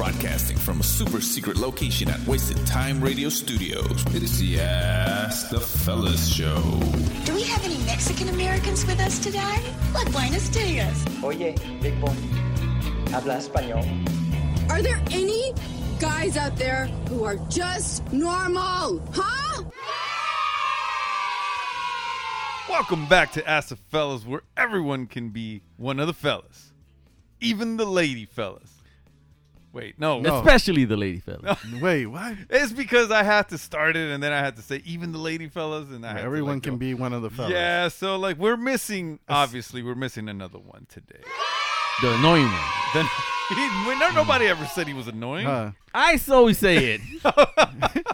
Broadcasting from a super secret location at Wasted Time Radio Studios. It is the Ask the Fellas Show. Do we have any Mexican Americans with us today? Like Buenos Dias. Oye, Big Boy, habla español. Are there any guys out there who are just normal? Huh? Welcome back to Ask the Fellas, where everyone can be one of the fellas, even the lady fellas. Wait, no, No. Especially the lady fella. Wait, what? It's because I had to start it, and then I had to say even the lady fellas, and I had Everyone can go- be one of the fellas. Yeah, so like we're missing. Obviously, we're missing another one today. The annoying one. Then he, we- no, nobody ever said he was annoying. Huh. I so say it.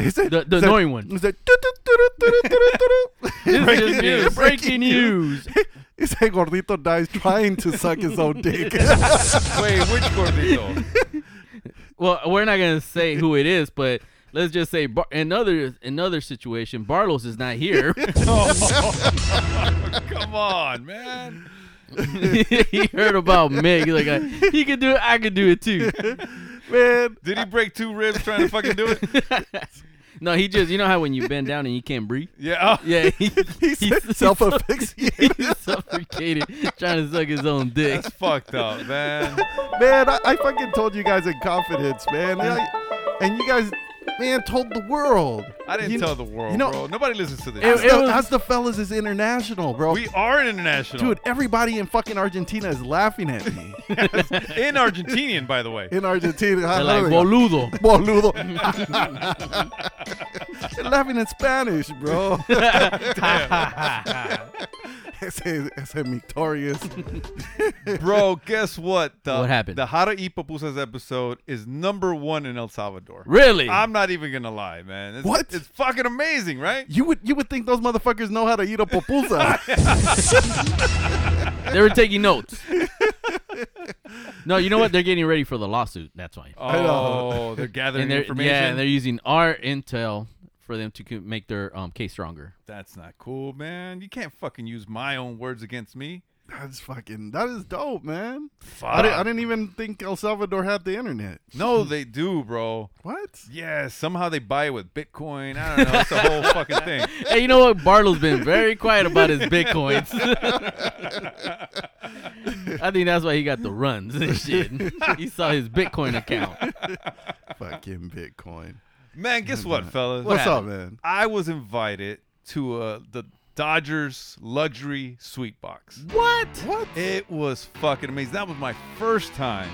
Is it The- the is it- annoying one. Is it This is news. Breaking news. He said Gordito dies trying to suck his own dick. Wait, which gordito? Well, we're not gonna say who it is, but let's just say Bar- another another situation. Barlos is not here. Come on, man. he heard about Meg. He's like, he could do it. I could do it too. Man, Did he break two ribs trying to fucking do it? No, he just you know how when you bend down and you can't breathe. Yeah. oh, Yeah, he, he said self-asphyxiated. he's suffocated trying to suck his own dick. That's fucked up, man. Man, I, I fucking told you guys in confidence, man. And, I- and you guys, man, told the world. I didn't You- tell the world, you know- bro. Nobody listens to this. It- As, it the, was- as the fellas is international, bro. we are international. Dude, everybody in fucking Argentina is laughing at me. in Argentinian, by the way. in Argentina. They're like boludo. Boludo. They're laughing in Spanish, bro. ese, ese victorious. Bro, guess what? The, What happened? The How to Eat Pupusas episode is number one in El Salvador. Really? I'm not even gonna lie, man. It's, What? It's fucking amazing, right? You would you would think those motherfuckers know how to eat a pupusa. they were taking notes. No, you know what? They're getting ready for the lawsuit. That's why. Oh, they're gathering and they're information. yeah, and they're using our intel for them to co- make their um, case stronger. That's not cool, man. You can't fucking use my own words against me. That's fucking that is dope, man. Fuck. I didn't, I didn't even think El Salvador had the internet. no, they do, bro. What? Yeah, somehow they buy it with Bitcoin. I don't know. It's a whole fucking thing. Hey, you know what? Bartle's been very quiet about his bitcoins. I think that's why he got the runs and shit. He saw his Bitcoin account. Fucking Bitcoin. Man, guess what, fellas? What's up, man? I was invited to uh, the Dodgers luxury suite box. What? What? It was fucking amazing. That was my first time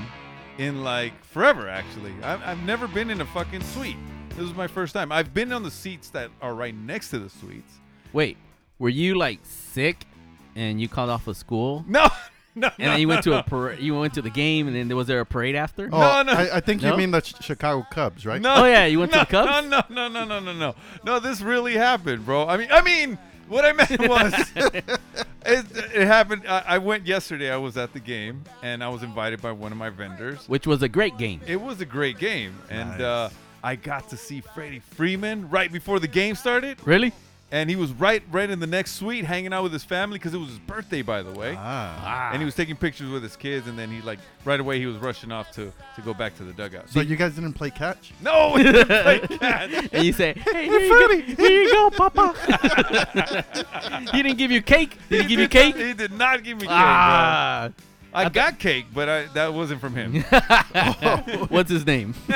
in like forever, actually. I've, I've never been in a fucking suite. This was my first time. I've been on the seats that are right next to the suites. Wait, were you like sick and you called off of school? No, no, And then you went to a parade. You went to the game, and then there was there a parade after? Oh, No, no. I, I think No? you mean the Ch- Chicago Cubs, right? No. Oh, yeah, you went to the Cubs? No, no, no, no, no, no, no. No, this really happened, bro. I mean, I mean, what I meant was, it, it happened. I, I went yesterday. I was at the game, and I was invited by one of my vendors. Which was a great game. It was a great game, and Nice. uh, I got to see Freddie Freeman right before the game started, Really? And he was right, right in the next suite, hanging out with his family because it was his birthday, by the way. Ah. And he was taking pictures with his kids, and then he like right away he was rushing off to to go back to the dugout. So you guys didn't play catch? no, he didn't play catch. And you say, "Hey, here you go, here you go, Papa." he didn't give you cake. Did he give you cake? He did not give me cake, Ah, bro. I got cake, but I, that wasn't from him. what's his name?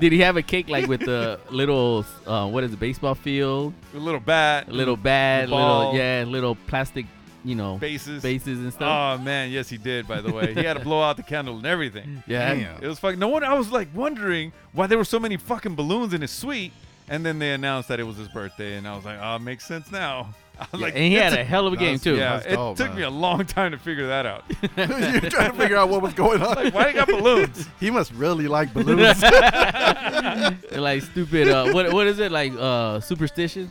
Did he have a cake like with the little, uh, what is it, baseball field, a little bat, a little bat, ball. little yeah, little plastic, you know, bases. bases and stuff? Oh man, yes he did. By the way, he had to blow out the candle and everything. yeah. Damn. It was fucking. No one. I was like wondering why there were so many fucking balloons in his suite, and then they announced that it was his birthday, and I was like, oh, it makes sense now. I was Yeah, like, and he had a hell of a game too. Yeah, it dope, took man. me a long time to figure that out. You're trying to figure out what was going on. Why you got balloons? He must really like balloons. Like stupid. Uh, what what is it like? Uh, superstitions.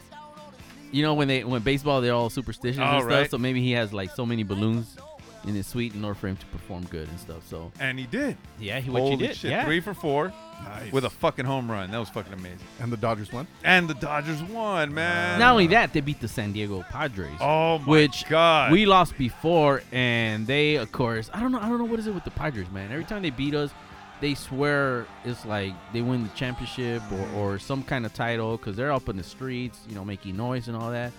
You know when they when baseball they're all superstitions Oh, and stuff. So maybe he has like so many balloons in his suite in order for him to perform good and stuff. So And he did. yeah, he what Holy you did. shit. Yeah. Three for four Nice. with a fucking home run. That was fucking amazing. and the Dodgers won. And the Dodgers won, man. Not only that, they beat the San Diego Padres. Oh my which god. we lost before, and they, of course, I don't know, I don't know what is it with the Padres, man. Every time they beat us, they swear it's like they win the championship or, or some kind of title because they're up in the streets, you know, making noise and all that.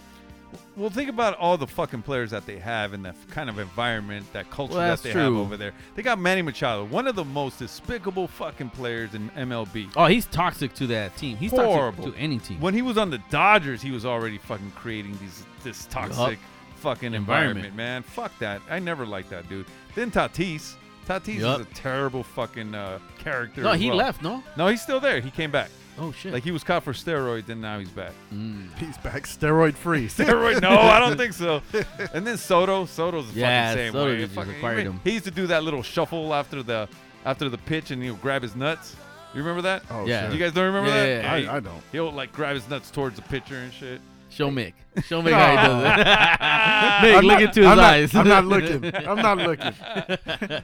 Well, think about all the fucking players that they have in that kind of environment, that culture Well, that they have over there. They got Manny Machado, one of the most despicable fucking players in MLB. Oh, he's toxic to that team. He's Horrible. toxic to any team. When he was on the Dodgers, he was already fucking creating these this toxic fucking environment, Environment. man. Fuck that. I never liked that dude. Then Tatis. Tatis Yup. is a terrible fucking uh, character. no, he well. left, no? No, he's still there. He came back. Oh, shit. Like he was caught for steroids, and now he's back. Mm. He's back, steroid free. Steroid? No, I don't think so. And then Soto, Soto's the Yeah, fucking same Soto way. just Fucking- acquired he, him. he used to do that little shuffle after the after the pitch, and he'll grab his nuts. You remember that? Oh, Yeah. shit. You guys don't remember Yeah, that? yeah, I, he- I don't. He'll like grab his nuts towards the pitcher and shit. Show Mick. Show Mick how he does it. Mick, I'm look not- into his I'm not- eyes. I'm not looking. I'm not looking.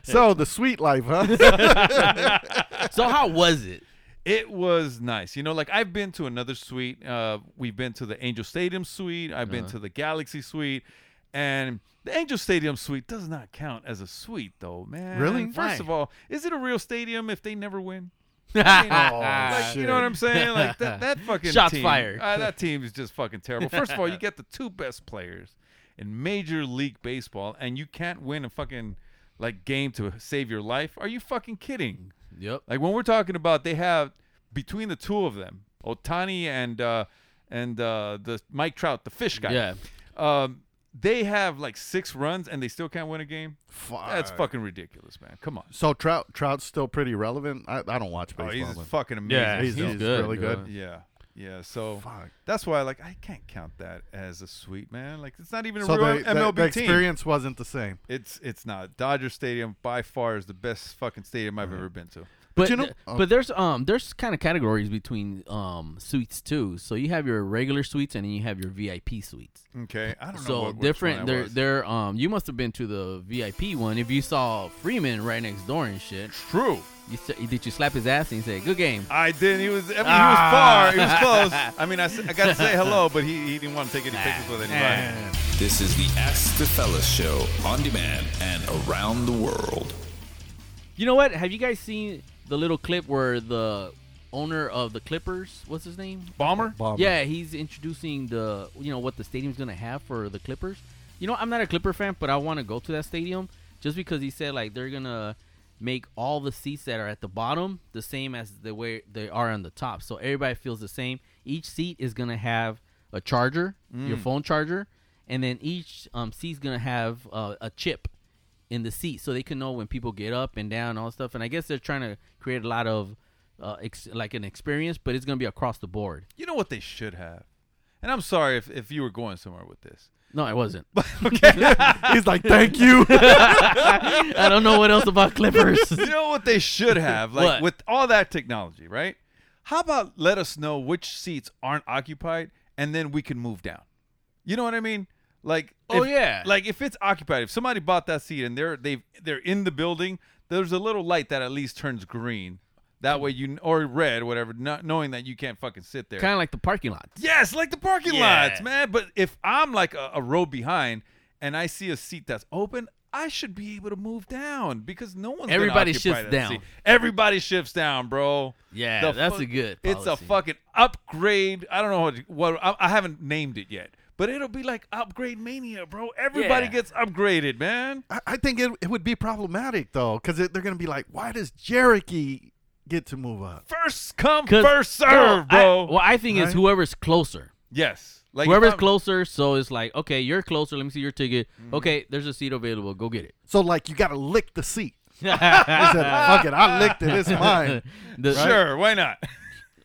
so the sweet life, huh? so how was it? It was nice. You know, like I've been to another suite. Uh, we've been to the Angel Stadium suite. I've been Uh-huh. to the Galaxy suite. And the Angel Stadium suite does not count as a suite, though, man. Really? First Why? of all, is it a real stadium if they never win? Oh, Like, you know what I'm saying? Like that, that fucking Shots team, fired. Uh, that team is just fucking terrible. First of all, you get the two best players in Major League Baseball, and you can't win a fucking like game to save your life. Are you fucking kidding? Yep. Like when we're talking about, they have between the two of them, Ohtani and uh, and uh, the Mike Trout, the fish guy. Yeah. Um, they have like six runs and they still can't win a game. That's fucking ridiculous, man. Come on. So Trout, Trout's still pretty relevant. I, I don't watch Oh, baseball. he's but- fucking amazing. Yeah, he's, he's he's good, really good. Yeah, yeah. So Fuck. that's why, like, I can't count that as a sweet man. Like, it's not even a So real the, the, MLB the team. experience wasn't the same. It's it's not. Dodger Stadium by far is the best fucking stadium I've mm-hmm. ever been to. But you know- th- oh. but there's um there's kind of categories between um suites too. So you have your regular suites and then you have your VIP suites. Okay, I don't know. So what, which different. one They're was. they're um you must have been to the VIP one if you saw Freeman right next door and shit. True. You s- did you slap his ass and say good game? I did. He was. I mean, Ah. he was far. He was close. I mean, I, I got to say hello, but he, he didn't want to take any pictures with anybody. This is the Ask the Fellas show on demand and around the world. You know what? Have you guys seen the little clip where the owner of the Clippers, what's his name? Ballmer. Ballmer. Yeah, he's introducing the you know what the stadium's gonna have for the Clippers. You know, I'm not a Clipper fan, but I want to go to that stadium just because he said like they're gonna make all the seats that are at the bottom the same as the way they are on the top, so everybody feels the same. Each seat is gonna have a charger, your phone charger, and then each um, seat's gonna have uh, a chip in the seat, so they can know when people get up and down and all stuff. And I guess they're trying to create a lot of uh, ex- like an experience, but it's gonna be across the board. You know what they should have. And I'm sorry if, if you were going somewhere with this. No, I wasn't. okay He's like, thank you. I don't know what else about Clippers. you know what they should have? Like What? with all that technology, right? How about let us know which seats aren't occupied and then we can move down. You know what I mean? Like Oh, if- yeah. Like if it's occupied, if somebody bought that seat and they're they've they're in the building, there's a little light that at least turns green. That way you or red, whatever, not knowing that you can't fucking sit there. kind of like the parking lot. Yes, like the parking Yeah. lots, man. But if I'm like a, a row behind and I see a seat that's open, I should be able to move down because no one's gonna Everybody occupy shifts that down. seat. Everybody shifts down, bro. Yeah, that's a good. It's a policy. fucking upgrade. I don't know what, what I, I haven't named it yet, but it'll be like upgrade mania, bro. Everybody Yeah. gets upgraded, man. I, I think it, it would be problematic though, because they're going to be like, why does Jericho get to move up? First come, first no, serve, I- bro. well, I think it's Right? whoever's closer. yes, like if whoever's closer, so it's like, okay, you're closer. Let me see your ticket. Mm-hmm. Okay, there's a seat available. Go get it. So like, you got to lick the seat. He said, fuck it, I licked it. It's mine. The- Sure, why not?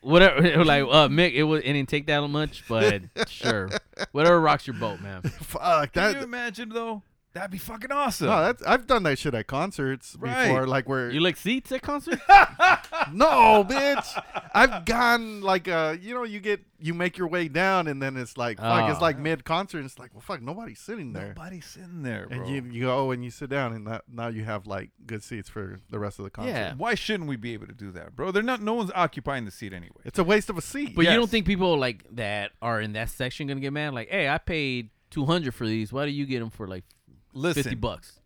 Whatever. Like, uh, Mick, it, was, it didn't take that much, but sure. Whatever rocks your boat, man. Fuck that. Can you imagine though? That'd be fucking awesome. No, that's I've done that shit at concerts Right. before, like where You like seats at concerts? no, bitch. I've gone like uh, you know, you get you make your way down, and then it's like fuck, it's Oh. like mid concert, and it's like well, fuck, nobody's sitting there, Nobody's sitting there, bro. and you you go and you sit down, and that, now you have like good seats for the rest of the concert. Yeah. Why shouldn't we be able to do that, bro? They're not. No one's occupying the seat anyway. it's a waste of a seat. But you don't think people like that are in that section gonna get mad? Like, hey, I paid two hundred for these. Why do you get them for like Listen, fifty bucks?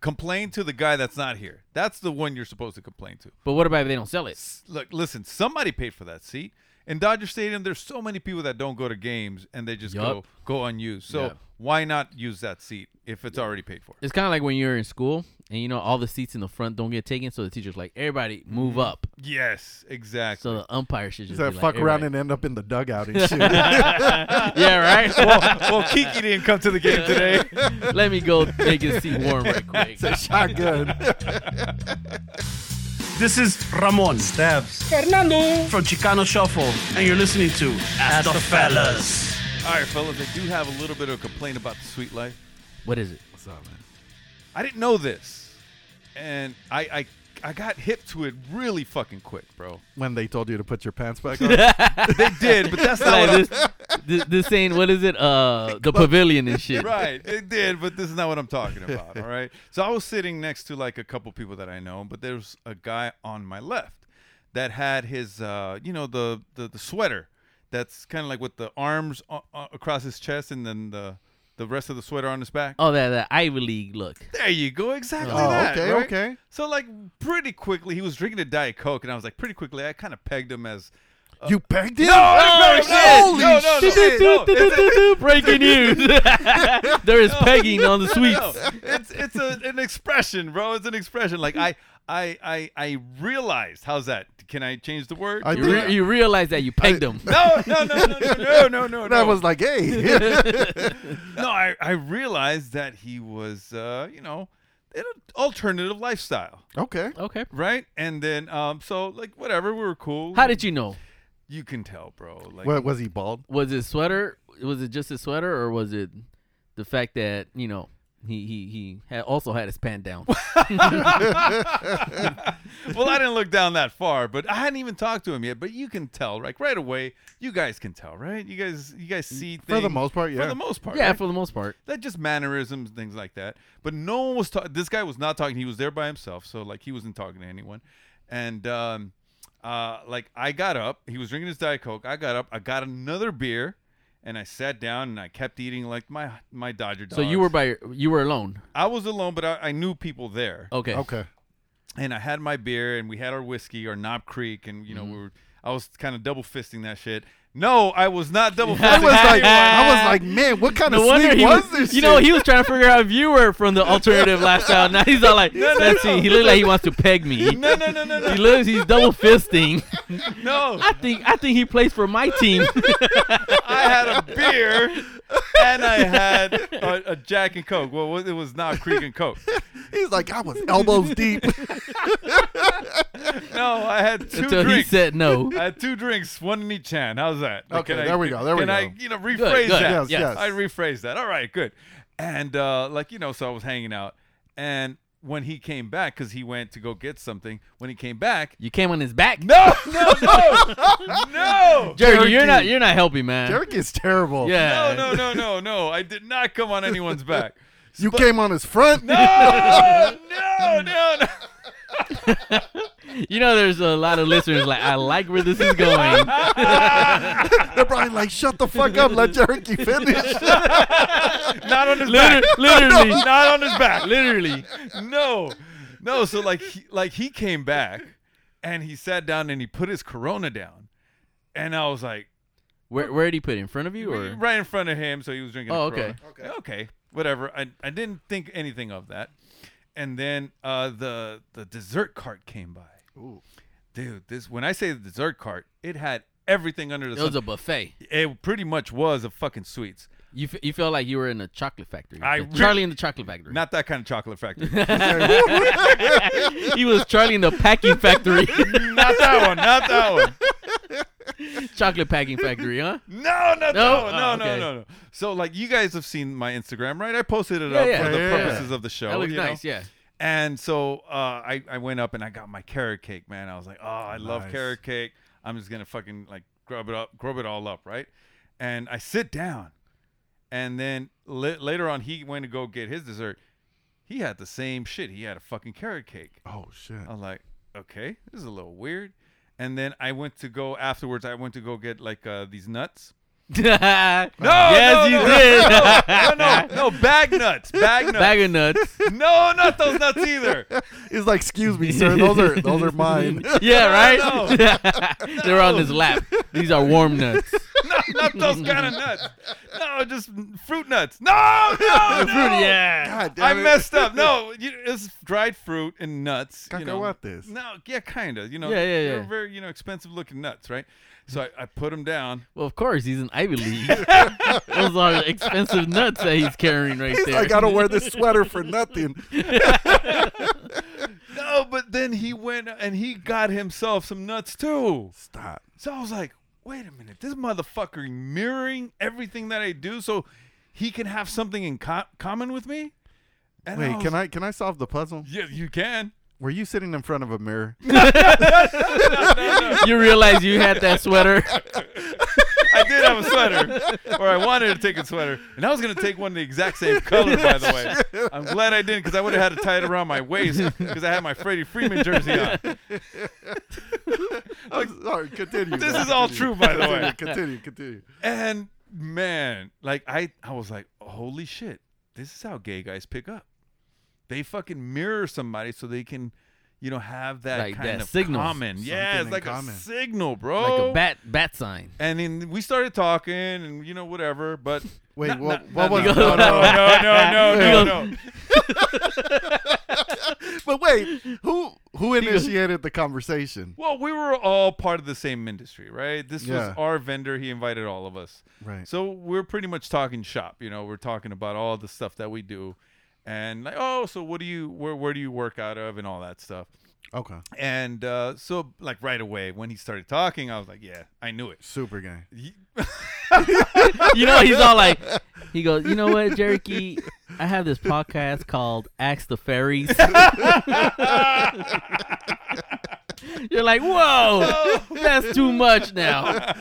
complain to the guy that's not here. That's the one you're supposed to complain to. But what about if they don't sell it? S- Look, listen, somebody paid for that seat. In Dodger Stadium, there's so many people that don't go to games and they just go Yup. go unused. So Yeah. why not use that seat if it's already paid for? It's kind of like when you're in school and you know all the seats in the front don't get taken, so the teacher's like, everybody move mm-hmm. up. Yes, exactly. So the umpire should Just just that be fuck like, around and end up in the dugout and shit. yeah, right. well, well, Kiki didn't come to the game today. Let me go make his seat warm right quick. Shotgun. This is Ramon Stabs Fernando from Chicano Shuffle, and you're listening to Ask, the, Fellas. All right, fellas, I do have a little bit of a complaint about the sweet life. What is it? What's up, man? I didn't know this, and I I, I got hip to it really fucking quick, bro. When they told you to put your pants back on. They did, but that's not Like what this, this, this ain't what is it? Uh, the pavilion and shit. right. It did, but this is not what I'm talking about. All right. So I was sitting next to like a couple people that I know, but there's a guy on my left that had his, uh, you know, the the, the sweater that's kind of like with the arms uh, uh, across his chest and then the the rest of the sweater on his back. Oh, that that Ivy League look. There you go. Exactly Oh, that. okay, right? okay. So like pretty quickly, he was drinking a diet coke, and I was like, pretty quickly, I kind of pegged him as. Uh, you pegged him? No, I didn't him. Holy no, oh, no, no, shit. no, no, Breaking news. there is pegging on the suites. No, it's it's a, an expression, bro. It's an expression. Like I I I I realized. How's that? Can I change the word? I You, think- re- you realize that you pegged them. no, no, no, no, no, no, no, no. That no. was like, hey. no. I I realized that he was, uh, you know, an alternative lifestyle, okay. Okay. right? And then, um, so like whatever, we were cool. How did you know? you can tell, bro? Like, What, was he bald? Was it sweater? Was it just his sweater, or was it the fact that you know he he he had also had his pant down? well, I didn't look down that far, but I hadn't even talked to him yet. But you can tell, like right away. You guys can tell, right? You guys, you guys see things For the most part, yeah. For the most part, yeah, right? for the most part. that just mannerisms, things like that. But no one was talking. This guy was not talking. He was there by himself, so like he wasn't talking to anyone. And um, uh, like I got up. He was drinking his diet coke. I got up. I got another beer, and I sat down and I kept eating like my my Dodger. Dog. So you were by you were alone. I was alone, but I, I knew people there. Okay. Okay. And I had my beer, and we had our whiskey, our Knob Creek, and you know Mm-hmm. we were. I was kind of double fisting that shit. No, I was not double fisting. I was like. I was like, man, what kind No of wonder sleep he was was. this? you know, shit? he was trying to figure out if you were from the alternative lifestyle. Now he's all like, let's see. He looked like he wants to peg me. no, no, no, no, no. He looks. He's double fisting. no. I think. I think he plays for my team. I had a beer and I had a, a Jack and Coke. Well, it was Knob Creek and Coke. He's like, I was elbows deep. No, I had two Until he drinks. said no. I had two drinks, one in each hand. How's that? Okay, Can I- there we go, there we go. can I, you know, rephrase good. that? Yes, Yes. yes. I rephrase that. All right, good. And uh, like you know, so I was hanging out, and when he came back, because he went to go get something. When he came back, You came on his back. no, no, no, no. Jerry, you're not. You're not helping, man. Derek is terrible. Yeah. No, no, no, no, no. I did not come on anyone's back. You came on his front. No, no, no, no. You know, there's a lot of listeners like, I like where this is going. They're probably like, shut the fuck up. Let Jericho finish. Not on his Liter- back. literally. Not on his back. Literally. No, no. So like, he, like he came back, and he sat down and he put his Corona down, and I was like, Where where did he put it in front of you or? right in front of him, so he was drinking. a Oh, okay. Corona. Okay. Whatever. I I didn't think anything of that, and then uh, the the dessert cart came by. Dude, this when I say the dessert cart, it had everything under the It sun. was a buffet. it pretty much was a fucking sweets. You, f- you felt like you were in a chocolate factory. I re- Charlie in the chocolate factory. Not that kind of chocolate factory. he was Charlie in the packing factory. not that one. Not that one. Chocolate packing factory, huh? No, no, no, No? no, Oh, no, okay. no, no. So like you guys have seen my Instagram, right? I posted it Yeah, up yeah. for the Yeah, yeah, yeah. purposes of the show. That looks you know? nice, yeah. And so uh, I I went up and I got my carrot cake, man. I was like, oh, I love Nice. carrot cake. I'm just gonna fucking like grub it up, grub it all up, right? And I sit down, and then la- later on he went to go get his dessert. He had the same shit. He had a fucking carrot cake. Oh shit. I was like, okay, this is a little weird. And then I went to go afterwards. I went to go get like uh, these nuts. No, No, yes, no, you no, did. No, no, no, bag nuts, bag nuts. Bag of nuts. no, not those nuts either. He's like, excuse me, sir. Those are those are mine. Yeah, right. No. They're on his lap. These are warm nuts. No, not those kind of nuts. No, just fruit nuts. No, no, no. Fruit, yeah. God damn I it. messed up. No, you, it's dried fruit and nuts. You know. Cacahuates. No, yeah, kind of. You know, Yeah, yeah, they're yeah. very, you know, expensive looking nuts, right? So I, I put him down. Well, of course, he's an Ivy League. Those are expensive nuts that he's carrying right there. I gotta wear this sweater for nothing. No, but then he went and he got himself some nuts too. Stop. So I was like, wait a minute, this motherfucker mirroring everything that I do, so he can have something in co- common with me. And Wait, was- can I can I solve the puzzle? Yeah, you can. Were you sitting in front of a mirror? you realize you had that sweater. I did have a sweater, or I wanted to take a sweater, and I was gonna take one the exact same color. By the way, I'm glad I didn't because I would have had to tie it around my waist because I had my Freddie Freeman jersey on. I'm sorry, continue. This man, is all continue. true, by the Continue, way. Continue, continue. And man, like I, I was like, holy shit, this is how gay guys pick up. They fucking mirror somebody so they can, you know, have that Like kind that of signal. common. Yeah, it's like common. a signal, bro. like a bat bat sign. And then we started talking, and you know, whatever. But Wait, not- what- not- what not- was- no, no, no, no, no, no, no, no. But wait, who who initiated the conversation? Well, we were all part of the same industry, right? This Yeah. was our vendor. He invited all of us. Right. So we're pretty much talking shop. You know, we're talking about all the stuff that we do, and like, oh, so what do you, where, where do you work out of, and all that stuff. Okay. And uh, so, like right away when he started talking, I was like, yeah, I knew it. Super guy. He- You know, he's all like, he goes, you know what, Jerky? I have this podcast called Axe the Fairies. You're like, whoa, that's too much now.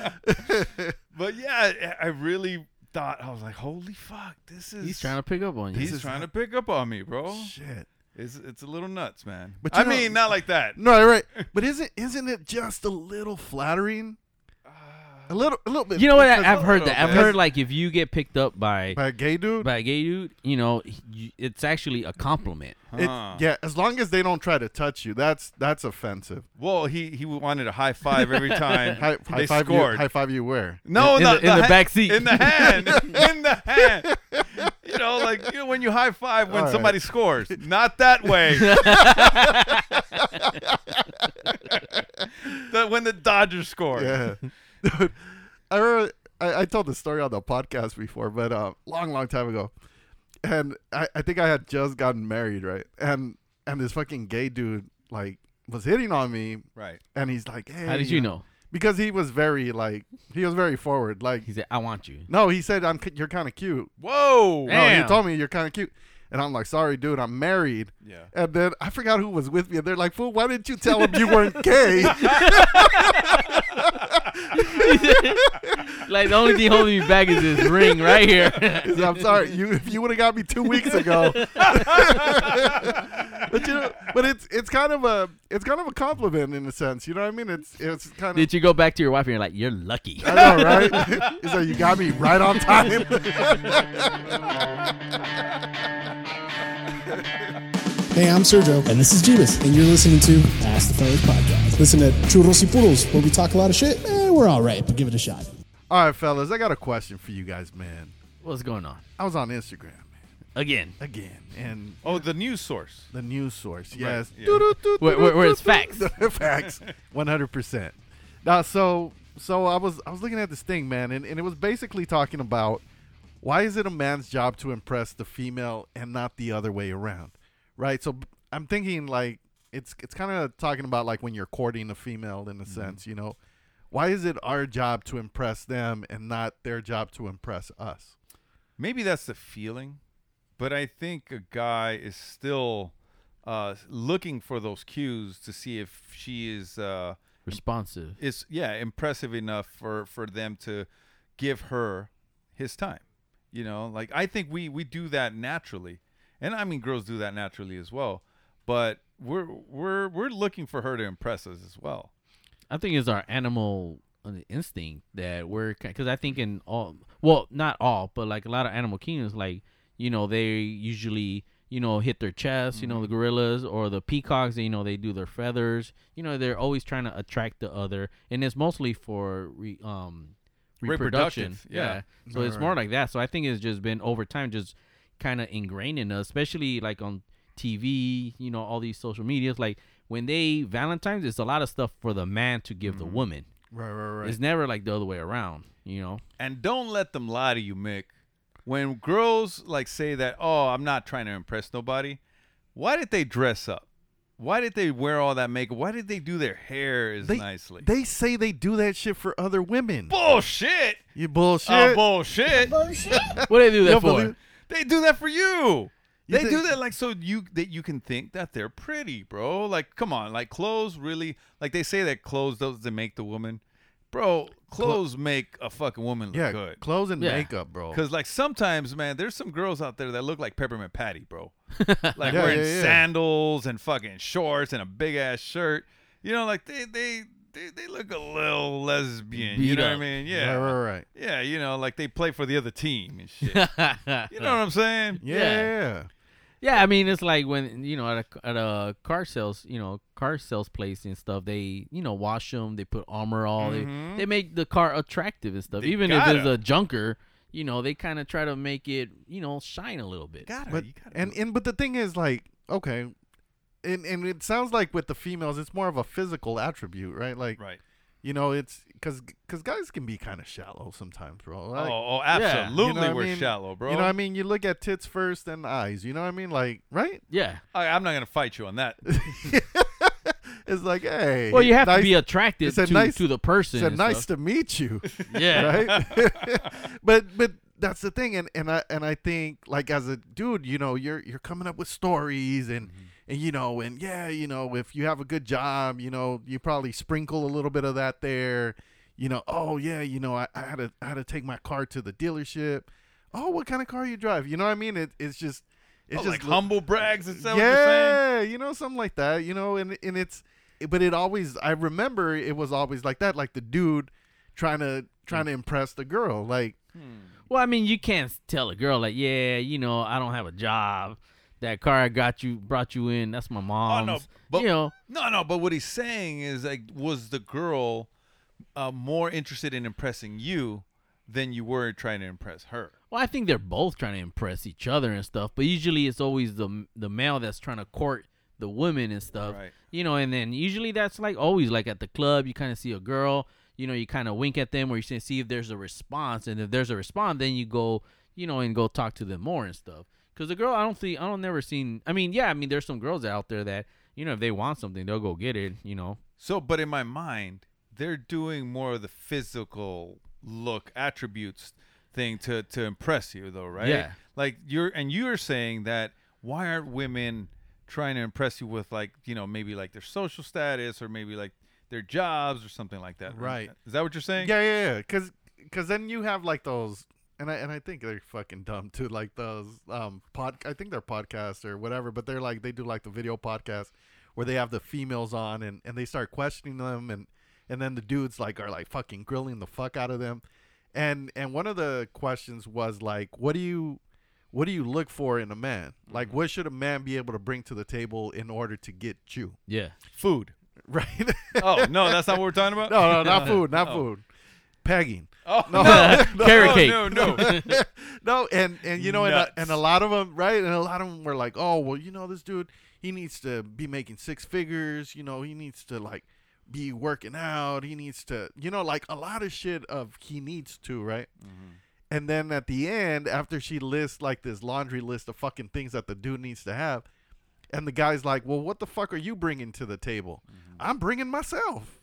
but yeah, I I really thought I was like, holy fuck, this is. He's trying to pick up on you. He's is trying to pick up on me, bro. Shit. It's it's a little nuts, man. But I know- mean, not like that. No, right. But isn't isn't it just a little flattering? A little, a little bit. You know what? I, I've heard little that. I've heard like if you get picked up by by a gay dude. by a gay dude, you know, you, it's actually a compliment. It, Huh. yeah, as long as they don't try to touch you, that's that's offensive. Well, he he wanted a high five every time High, they high five, you, scored. high five you where? no, In no, the- in the ha- back seat. in the hand, in the hand. You know, like you know when you high five when All right. somebody scores, not that way. the, when the Dodgers score. Yeah. Dude, I remember I, I told the story on the podcast before, but uh, long, long time ago. And I, I think I had just gotten married, right? And and this fucking gay dude like was hitting on me, Right. and he's like, "Hey." How did you know? Because he was very like he was very forward. Like, He said, "I want you." no, he said, "I'm you're kind of cute." Whoa. No, he told me you're kind of cute. And I'm like, sorry, dude, I'm married. Yeah. And then I forgot who was with me. And they're like, fool, why didn't you tell him you weren't gay? like the only thing holding me back is this ring right here. I'm sorry. You if you would have got me two weeks ago. but you know, but it's it's kind of a it's kind of a compliment in a sense. You know what I mean? It's it's kind of Did you go back to your wife and you're like, "You're lucky." I know, right? Said, you got me right on time. Hey, I'm Sergio. And this is Jeebus. And you're listening to Ask the Fellas Podcast. Listen to Churros y Puros, where we talk a lot of shit. Eh, we're all right, but give it a shot. All right, fellas, I got a question for you guys, man. What's going on I was on Instagram, man, again? again, and Oh, the news source. the news source, yes, yeah. Doo-doo-doo-doo-doo-doo. Where, where, where it's facts. facts, one hundred percent. Now, so so I was I was looking at this thing, man, and, and it was basically talking about why is it a man's job to impress the female and not the other way around, right? So I'm thinking like it's it's kind of talking about like when you're courting a female in a sense, you know, why is it our job to impress them and not their job to impress us? Maybe that's the feeling, but I think a guy is still uh, looking for those cues to see if she is uh, Responsive. is yeah impressive enough for for them to give her his time. You know, like I think we we do that naturally, and I mean girls do that naturally as well. But we're we're we're looking for her to impress us as well. I think it's our animal uh, instinct that we're because I think in all well not all but like a lot of animal kingdoms like you know they usually you know hit their chest you know the Mm-hmm. gorillas or the peacocks you know they do their feathers you know they're always trying to attract the other and it's mostly for re, um reproduction Reproductive, yeah. so it's more like that so I think it's just been over time just kind of ingrained in us especially like on TV you know all these social medias like when they Valentine's it's a lot of stuff for the man to give the mm-hmm. woman Right, right, right. it's never like the other way around, you know. And don't let them lie to you, Mick. When girls like say that, "Oh, I'm not trying to impress nobody," why did they dress up? Why did they wear all that makeup? Why did they do their hair as They, nicely? they say they do that shit for other women. bullshit. You bullshit. Oh, bullshit. bullshit. What do they do that don't for? believe- They do that for you. You They do that like so you that you can think that they're pretty, bro. Like, come on, like clothes really like they say that clothes doesn't make the woman, bro. Clothes make a fucking woman look yeah, good. clothes and Yeah. makeup, bro. Because like sometimes, man, there's some girls out there that look like Peppermint Patty, bro. Like Yeah, wearing yeah, yeah. sandals and fucking shorts and a big ass shirt. You know, like they they they, they look a little lesbian. you Beat know what. I mean? Yeah. right, right. Yeah, you know, like they play for the other team and shit. you know what I'm saying? Yeah, Yeah. yeah. Yeah, I mean it's like when you know at a at a car sales, you know, car sales place and stuff. They you know wash them, they put armor all, they mm-hmm. they make the car attractive and stuff. They Even if it's gotta. a junker, you know, they kind of try to make it you know shine a little bit. Gotta, But and and but the thing is, like, okay, and and it sounds like with the females, it's more of a physical attribute, right? Like, right. you know, it's because because guys can be kind of shallow sometimes, bro. Like, oh, oh, yeah, you know absolutely, what I we're mean? shallow, bro. You know what I mean? You look at tits first, and eyes. You know what I mean? Like, right? Yeah. I, I'm not gonna fight you on that. It's like, hey. Well, you have nice, to be attracted to, nice- to the person. Said and nice stuff. to meet you. Yeah. right? but but that's the thing, and and I and I think like as a dude, you know, you're you're coming up with stories and Mm-hmm. And you know and yeah, you know, if you have a good job, you know, you probably sprinkle a little bit of that there. You know, oh yeah, you know, I, I had to I had to take my car to the dealership. Oh, what kind of car you drive? You know what I mean? It, it's just it's Oh, just like li- humble brags. Is that what you're saying? yeah, you know, something like that, you know, and and it's, but it always, I remember it was always like that, like the dude trying to trying to impress the girl, like, hmm. Well, I mean, you can't tell a girl like, yeah, you know, I don't have a job. That car I got you brought you in. That's my mom's. Oh, no, but you know, no, no. But what he's saying is like, was the girl uh, more interested in impressing you than you were trying to impress her? Well, I think they're both trying to impress each other and stuff, but usually it's always the the male that's trying to court the women and stuff. Right. You know, and then usually that's like always like at the club, you kind of see a girl, you know, you kind of wink at them or you say- see if there's a response, and if there's a response, then you go, you know, and go talk to them more and stuff. Because the girl, I don't think I don't never seen. I mean, yeah, I mean, there's some girls out there that you know if they want something, they'll go get it. You know. So, but in my mind, they're doing more of the physical look attributes thing to to impress you, though, right? Yeah. Like you're and you're saying that why aren't women trying to impress you with like you know maybe like their social status or maybe like their jobs or something like that? Right. Is that what you're saying? yeah, yeah, yeah, because because then you have like those, and I and I think they're fucking dumb too, like those um pod, I think they're podcasts or whatever, but they're like they do like the video podcast where they have the females on and and they start questioning them and and then the dudes like are like fucking grilling the fuck out of them, and and one of the questions was like, what do you what do you look for in a man? Like, what should a man be able to bring to the table in order to get you? Yeah. Food. Right? Oh no, that's not what we're talking about. no, no, not food, not Oh. food. Pegging. Oh No. no, Carrot no, cake. no, no. no, and and you know, and a, and a lot of them, right? And a lot of them were like, "Oh, well, you know, this dude, he needs to be making six figures. You know, he needs to like be working out. He needs to, you know, like a lot of shit of he needs to, right?" Mm-hmm. And then at the end, after she lists like this laundry list of fucking things that the dude needs to have, and the guy's like, "Well, what the fuck are you bringing to the table? Mm-hmm. I'm bringing myself."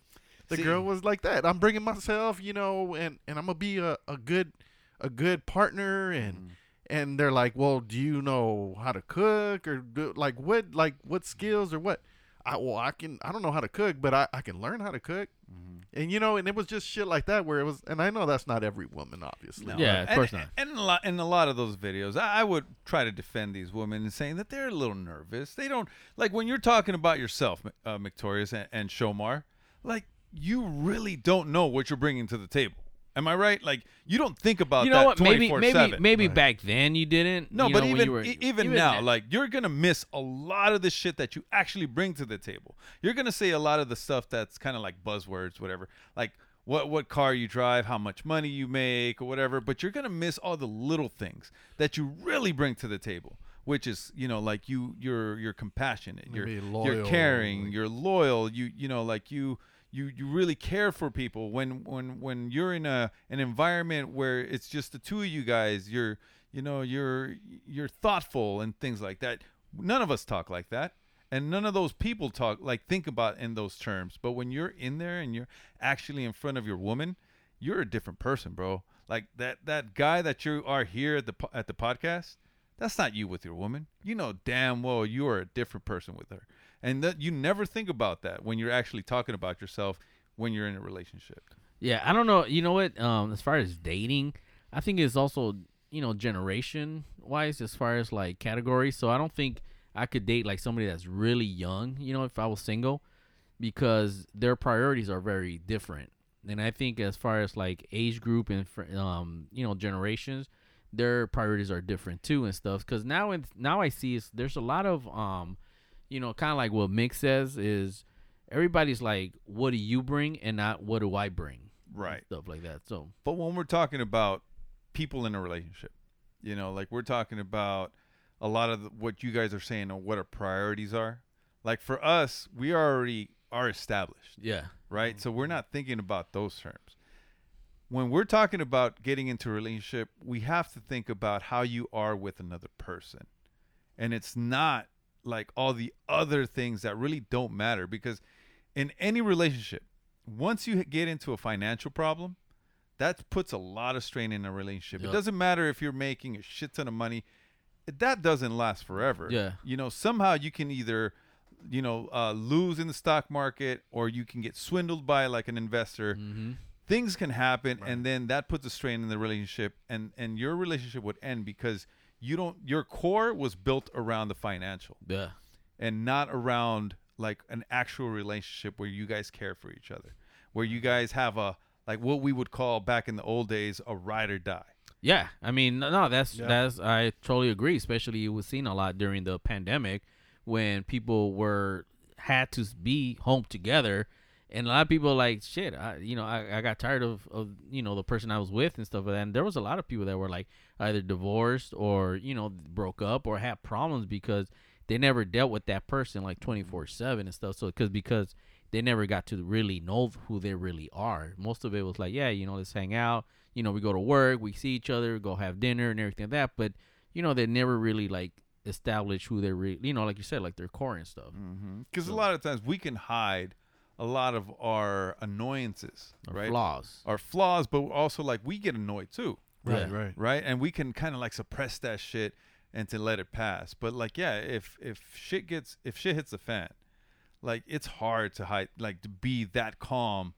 The See- girl was like that. I'm bringing myself, you know, and and I'm gonna be a, a good a good partner and. Mm-hmm. And they're like, "Well, do you know how to cook, or do, like what, like what skills, or what?" I well, I can. I don't know how to cook, but I, I can learn how to cook. Mm-hmm. And you know, and it was just shit like that where it was. And I know that's not every woman, obviously. No. Yeah, of and, course not. And in a lot, in a lot of those videos, I, I would try to defend these women and saying that they're a little nervous. They don't like when you're talking about yourself, uh, Victorious and, and Shomar. Like you really don't know what you're bringing to the table. Am I right? Like you don't think about you know that what? Maybe, maybe, 24/7. maybe back then you didn't. No, you but know, even you were- e- even now, then- like you're gonna miss a lot of the shit that you actually bring to the table. You're gonna say a lot of the stuff that's kind of like buzzwords, whatever, like what what car you drive, how much money you make, or whatever. But you're gonna miss all the little things that you really bring to the table, which is you know like you you're you're compassionate, you're be you're caring, you're loyal, you you know like you. You, you really care for people. When when when you're in a an environment where it's just the two of you guys you're you know you're you're thoughtful and things like that. None of us talk like that. And none of those people talk like think about in those terms. But when you're in there and you're actually in front of your woman you're a different person bro. Like that that guy that you are here at the at the podcast that's not you with your woman. You know damn well you are a different person with her and that you never think about that when you're actually talking about yourself when you're in a relationship Yeah, I don't know. You know what? Um, as far as dating, I think it's also you know generation wise as far as like categories. So I don't think I could date like somebody that's really young. You know, if I was single, because their priorities are very different. And I think as far as like age group and um you know generations, their priorities are different too and stuff. Because now in, now I see is there's a lot of um you know kind of like what Mick says is everybody's like what do you bring and not what do I bring right stuff like that. So But when we're talking about people in a relationship, you know, like we're talking about a lot of the, what you guys are saying or what our priorities are. Like for us, we already are established, yeah, right? Mm-hmm. So we're not thinking about those terms. When we're talking about getting into a relationship, we have to think about how you are with another person. And it's not like all the other things that really don't matter because in any relationship, once you get into a financial problem, that puts a lot of strain in a relationship. It doesn't matter if you're making a shit ton of money. That doesn't last forever. Yeah. You know, somehow you can either, you know, uh, lose in the stock market or you can get swindled by like an investor. Mm-hmm. Things can happen and then that puts a strain in the relationship and and your relationship would end because you don't your core was built around the financial yeah, and not around like an actual relationship where you guys care for each other, where you guys have a like what we would call back in the old days a ride or die. yeah. I mean, no, no, that's that's I totally agree. Especially it was seen a lot during the pandemic when people were had to be home together. And a lot of people like shit. I, you know, I, I got tired of, of you know the person I was with and stuff like that. And there was a lot of people that were like either divorced or you know broke up or had problems because they never dealt with that person like mm-hmm. twenty four seven and stuff. So because because they never got to really know who they really are. Most of it was like, yeah, you know, let's hang out. You know, we go to work, we see each other, go have dinner and everything like that. But you know, they never really like establish who they're really, you know, like you said, like their core and stuff. Mm-hmm. Because a lot of times we can hide a lot of our annoyances, Or right? Flaws. Our flaws, but also like we get annoyed too. Right, Yeah. right. right? And we can kind of like suppress that shit and to let it pass. But like, yeah, if if shit gets if shit hits the fan, like it's hard to hide, like to be that calm,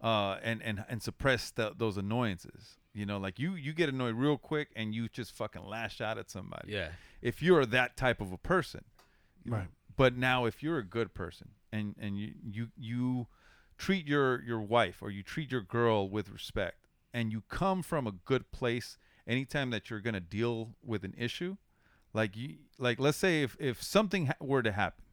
uh, and and and suppress the, those annoyances. You know, like you you get annoyed real quick and you just fucking lash out at somebody. Yeah. If you're that type of a person, Right. But now, if you're a good person and and you you you treat your your wife or you treat your girl with respect, and you come from a good place, anytime that you're gonna deal with an issue, like you like let's say if if something ha- were to happen,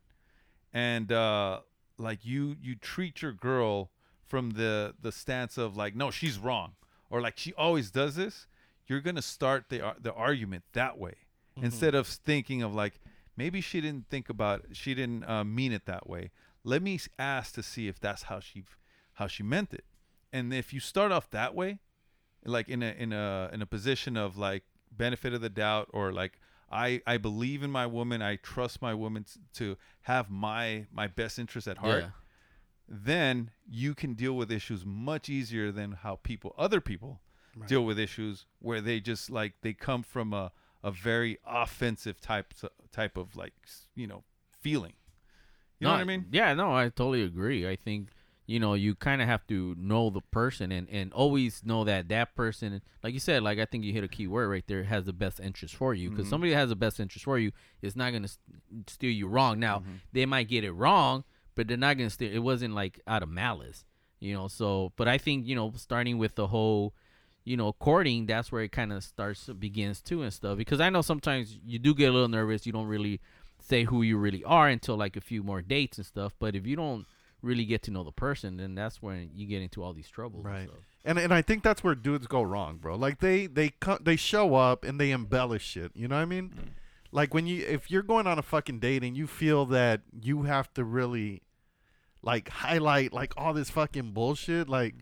and uh like you you treat your girl from the the stance of like no she's wrong or like she always does this you're gonna start the the argument that way instead of thinking of like maybe she didn't think about she didn't uh, mean it that way let me ask to see if that's how she how she meant it and if you start off that way like in a in a in a position of like benefit of the doubt or like I I believe in my woman I trust my woman t- to have my my best interest at heart Yeah. then you can deal with issues much easier than how people, other people, deal with issues where they just like they come from a a very offensive type type of like you know feeling. You know No, what I mean? Yeah, no, I totally agree. I think you know you kind of have to know the person and and always know that that person, like you said, like I think you hit a key word right there, has the best interest for you. Because Mhm. somebody that has the best interest for you is not going to steer you wrong. Now Mm-hmm. they might get it wrong, but they're not going to steer. It wasn't like out of malice, you know. So, but I think you know, starting with the whole you know, courting, that's where it kind of starts begins too and stuff. Because I know sometimes you do get a little nervous. You don't really say who you really are until like a few more dates and stuff. But if you don't really get to know the person, then that's when you get into all these troubles. and Right. And and I think that's where dudes go wrong, bro. Like they they co- they show up and they embellish shit. You know what I mean? Mm. Like when you if you're going on a fucking date and you feel that you have to really like highlight like all this fucking bullshit, like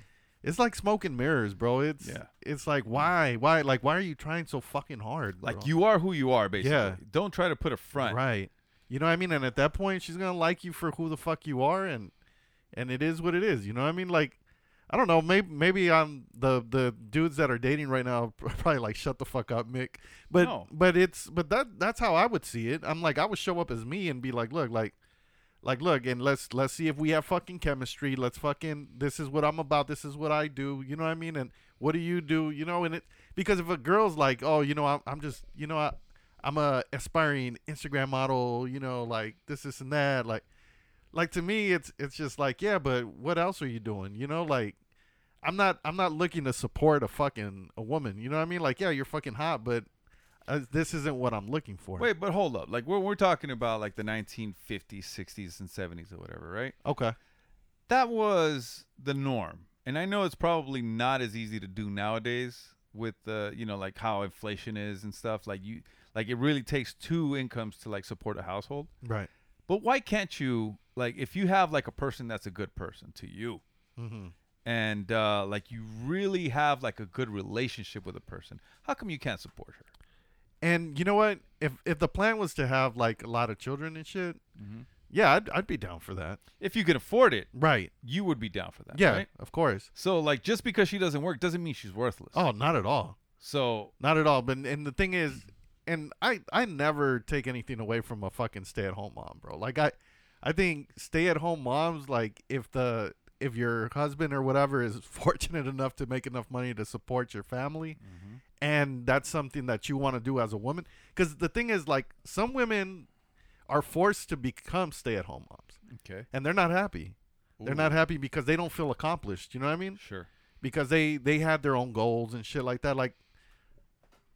it's like smoke and mirrors, bro. It's Yeah. it's like why why like why are you trying so fucking hard? Like you are who you are, basically. Yeah. Don't try to put a front. Right. You know what I mean? And at that point, she's gonna like you for who the fuck you are, and and it is what it is. You know what I mean? Like, I don't know. Maybe maybe I'm the the dudes that are dating right now probably like shut the fuck up, Mick. But No. but it's but that that's how I would see it. I'm like I would show up as me and be like, look, like. Like look and let's let's see if we have fucking chemistry. Let's fucking this is what I'm about. This is what I do. You know what I mean? And what do you do? You know, and it because if a girl's like, oh, you know, I'm, I'm just, you know, I, I'm a aspiring Instagram model, you know, like this, this, and that. Like, like to me, it's it's just like, yeah, but what else are you doing? You know, like, I'm not I'm not looking to support a fucking a woman. You know what I mean? Like, yeah, you're fucking hot, but uh, this isn't what I'm looking for. Wait, but hold up. Like we're we're talking about like the 1950s, 60s, and 70s or whatever, right? Okay. That was the norm, and I know it's probably not as easy to do nowadays with the you know like how inflation is and stuff. Like you, like it really takes two incomes to like support a household. Right. But why can't you like if you have like a person that's a good person to you, Mm-hmm. and uh, like you really have like a good relationship with a person, how come you can't support her? And you know what? If if the plan was to have like a lot of children and shit, Mhm. yeah, I'd I'd be down for that. If you can afford it, Right. you would be down for that. Yeah, right? of course. So like just because she doesn't work doesn't mean she's worthless. Oh, not at all. So Not at all. But and the thing is, and I I never take anything away from a fucking stay at home mom, bro. Like I, I think stay at home moms like if the if your husband or whatever is fortunate enough to make enough money to support your family, and that's something that you want to do as a woman, because the thing is like some women are forced to become stay at home moms, okay, and they're not happy. They're not happy because they don't feel accomplished. You know what I mean? sure. because they they had their own goals and shit like that. Like,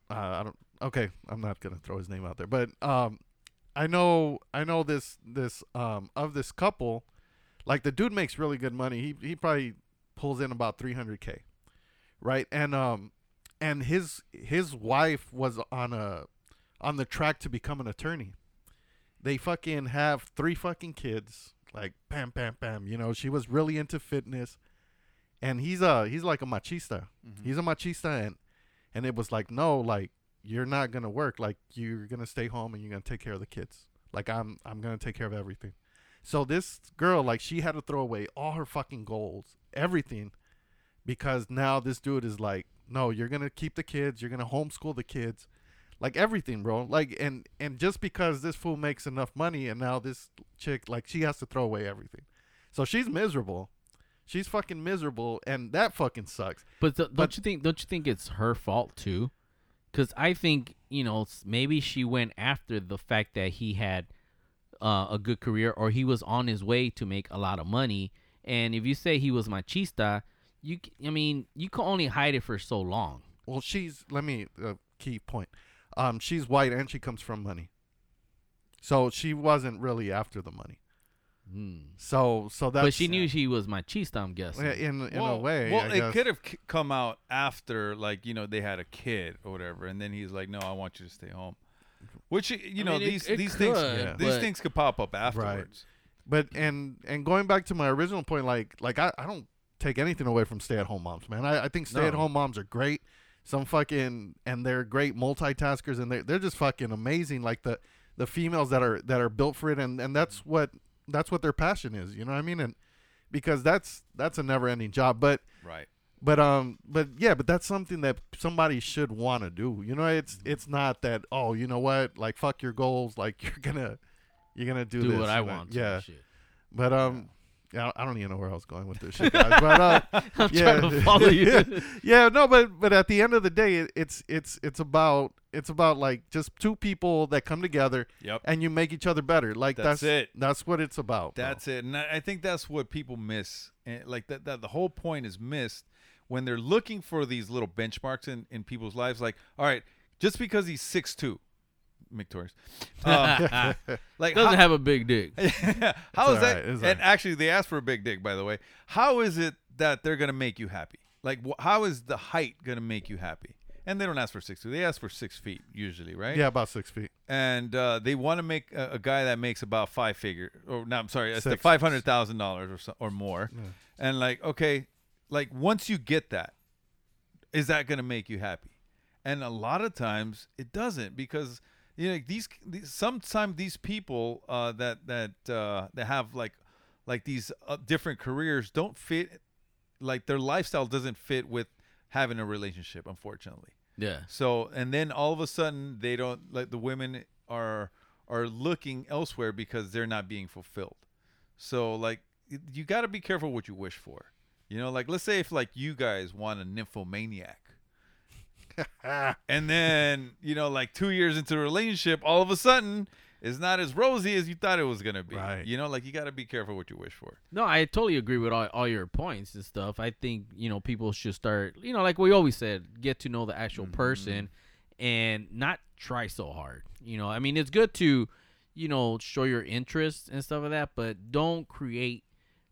uh, I don't. Okay, I'm not gonna throw his name out there, but um, I know I know this this um of this couple, like the dude makes really good money. He he probably pulls in about 300k, right? And um, and his his wife was on a on the track to become an attorney. They fucking have three fucking kids. Like bam, bam, bam. You know, she was really into fitness and he's a he's like a machista. Mm-hmm. He's a machista, and and it was like, no, like you're not gonna work. Like you're gonna stay home and you're gonna take care of the kids. Like I'm I'm gonna take care of everything. So this girl, like, she had to throw away all her fucking goals, everything, because now this dude is like, no, you're gonna keep the kids, you're gonna homeschool the kids, like everything, bro. Like, and and just because this fool makes enough money, and now this chick, like, she has to throw away everything. So she's miserable. She's fucking miserable, and that fucking sucks. But th- don't But- you think? Don't you think it's her fault too? Because I think you know maybe she went after the fact that he had uh, a good career or he was on his way to make a lot of money. And if you say he was machista, you I mean you can only hide it for so long. Well, she's let me uh, key point. Um, she's white and she comes from money, so she wasn't really after the money. So so that. but she knew she was machista. I'm guessing. in in a way. well, I it guess. could have c- come out after, like you know, they had a kid or whatever, and then he's like, "No, I want you to stay home." Which you know, mean, these it these things could, these but- things could pop up afterwards. But and and going back to my original point, like like I, I don't take anything away from stay at home moms, man. I, I think stay at home moms are great. Some fucking and they're great multitaskers and they're they're just fucking amazing. Like the the females that are that are built for it and and that's what that's what their passion is. You know what I mean? And because that's that's a never ending job. But Right. but um but yeah, but that's something that somebody should want to do. You know, it's Mm-hmm. it's not that oh you know what like fuck your goals like you're gonna you're gonna do, Do this what I want Yeah, shit. but um. Yeah, I don't even know where I was going with this shit, guys. But uh, I'm yeah, trying to follow you. yeah, no, but but at the end of the day, it, it's it's it's about it's about like just two people that come together Yep. and you make each other better. Like That's that's, it. That's what it's about. bro. That's it, and I I think that's what people miss. And like that, that the whole point is missed when they're looking for these little benchmarks in in people's lives. Like, all right, just because he's six two, Mick Torres, um, like Doesn't how- have a big dick. how is all that? right, and all right. actually, they asked for a big dick, by the way. How is it that they're gonna make you happy? Like, wh- how is the height gonna make you happy? And they don't ask for six two; they ask for six feet usually, right? Yeah, about six feet. and uh, they want to make a, a guy that makes about five figure or no, I'm sorry, it's the five hundred thousand dollars or so, or more, and like okay, like once you get that, is that gonna make you happy? And a lot of times it doesn't because you know these, these sometimes these people uh, that that uh, that have like like these uh, different careers don't fit like their lifestyle doesn't fit with having a relationship unfortunately Yeah. so and then all of a sudden they don't like the women are are looking elsewhere because they're not being fulfilled. So like you got to be careful what you wish for. You know, like let's say if like you guys want a nymphomaniac. and then, you know, like 2 years into the relationship, all of a sudden it's not as rosy as you thought it was going to be. Right. You know, like you got to be careful what you wish for. No, I totally agree with all, all your points and stuff. I think, you know, people should start, you know, like we always said, get to know the actual person and not try so hard. You know, I mean, it's good to, you know, show your interest and stuff like that, but don't create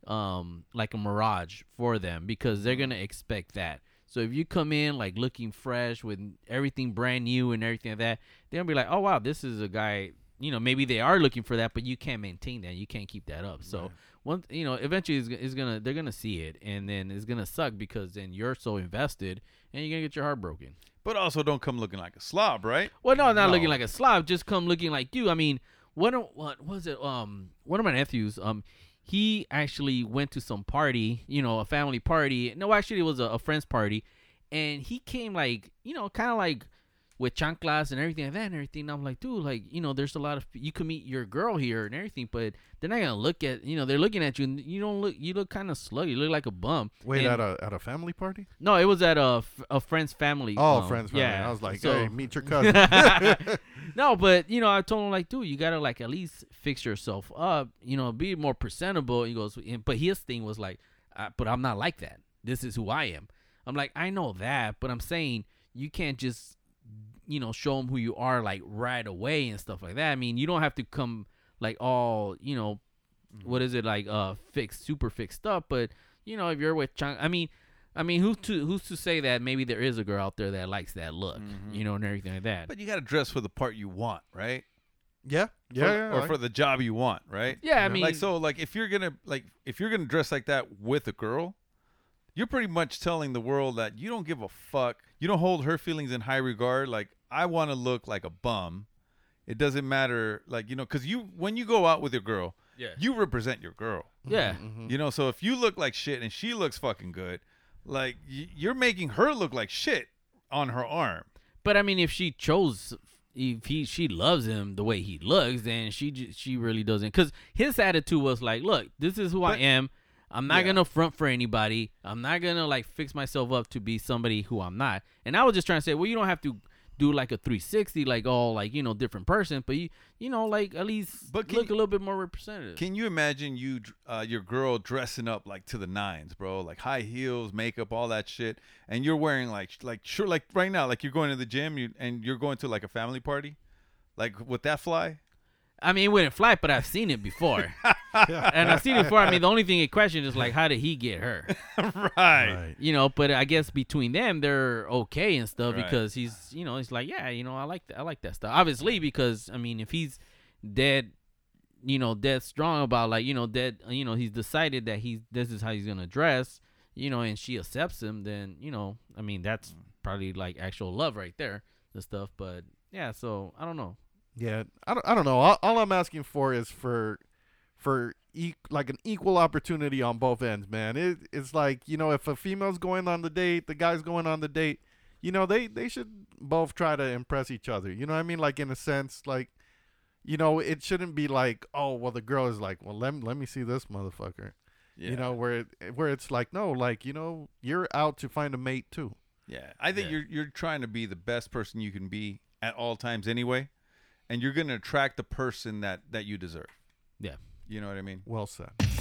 um like a mirage for them because they're going to expect that. So if you come in like looking fresh with everything brand new and everything like that, they're going to be like, "Oh wow, this is a guy you know, maybe they are looking for that, but you can't maintain that. You can't keep that up. So one, you know, eventually is is gonna they're gonna see it, and then it's gonna suck because then you're so invested, and you're gonna get your heart broken. But also don't come looking like a slob, right? Well, no, not No. looking like a slob. Just come looking like you. I mean, what what was it? Um, one of my nephews, um, he actually went to some party, you know, a family party. No, actually, it was a, a friend's party, and he came like, you know, kind of like with chanclas and everything like that and everything. I'm like, dude, like, you know, there's a lot of you can meet your girl here and everything, but they're not gonna look at, you know, they're looking at you and you don't look, you look kind of sluggy, you look like a bum. Wait, And- at a at a family party? no, it was at a, a friend's family. Oh, um, friends. family. Yeah, I was like, so- hey, meet your cousin. no, but you know, I told him like, dude, you gotta like at least fix yourself up. You know, be more presentable. He goes, and- but his thing was like, uh, but I'm not like that. This is who I am. I'm like, I know that, but I'm saying you can't just, you know, show them who you are like right away and stuff like that. I mean, you don't have to come like all, you know, what is it like, uh, fixed, super fixed up. But you know, if you're with, Chang, I mean. I mean, who's to who's to say that maybe there is a girl out there that likes that look, you know, and everything like that. But you got to dress for the part you want, right? yeah, For- yeah, yeah. or I- for the job you want, right? Yeah, I mean- like so, like if you're gonna like if you're gonna dress like that with a girl, you're pretty much telling the world that you don't give a fuck. You don't hold her feelings in high regard. Like I want to look like a bum. It doesn't matter, like you know, because you when you go out with your girl, Yeah. you represent your girl. yeah, mm-hmm, mm-hmm. You know, so if you look like shit and she looks fucking good, like y- you're making her look like shit on her arm. But I mean, if she chose, if he she loves him the way he looks, then she j- she really doesn't. Because his attitude was like, "Look, this is who I am. I'm not Yeah. gonna front for anybody. I'm not gonna like fix myself up to be somebody who I'm not." And I was just trying to say, well, you don't have to do like a 360, like all like you know different person, but you you know like at least But look you- a little bit more representative. Can you imagine you, uh, your girl dressing up like to the nines, bro? Like high heels, makeup, all that shit, and you're wearing like, like sure, like right now, like you're going to the gym, you, and you're going to like a family party, like would that fly? I mean, it wouldn't fly, but I've seen it before, and I've seen it before. I mean, the only thing in question is like, how did he get her? right. right. you know but i guess between them they're okay and stuff Right. because he's you know he's like yeah you know i like that i like that stuff obviously because i mean if he's dead you know dead strong about like you know dead you know he's decided that he's this is how he's gonna dress you know and she accepts him then you know i mean that's mm. probably like actual love right there and stuff but yeah so i don't know Yeah, I don't, I don't know. All, all I'm asking for is for for e- like an equal opportunity on both ends, man. It, it's like you know, if a female's going on the date, the guy's going on the date. You know, they they should both try to impress each other. You know what I mean? Like in a sense, like you know, it shouldn't be like, oh, well, the girl is like, well, let me, let me see this motherfucker. You know, where it, where it's like, no, like you know, you're out to find a mate too. Yeah, I think you're you're trying to be the best person you can be at all times anyway, and you're going to attract the person that that you deserve. Yeah. You know what I mean? Well said. It's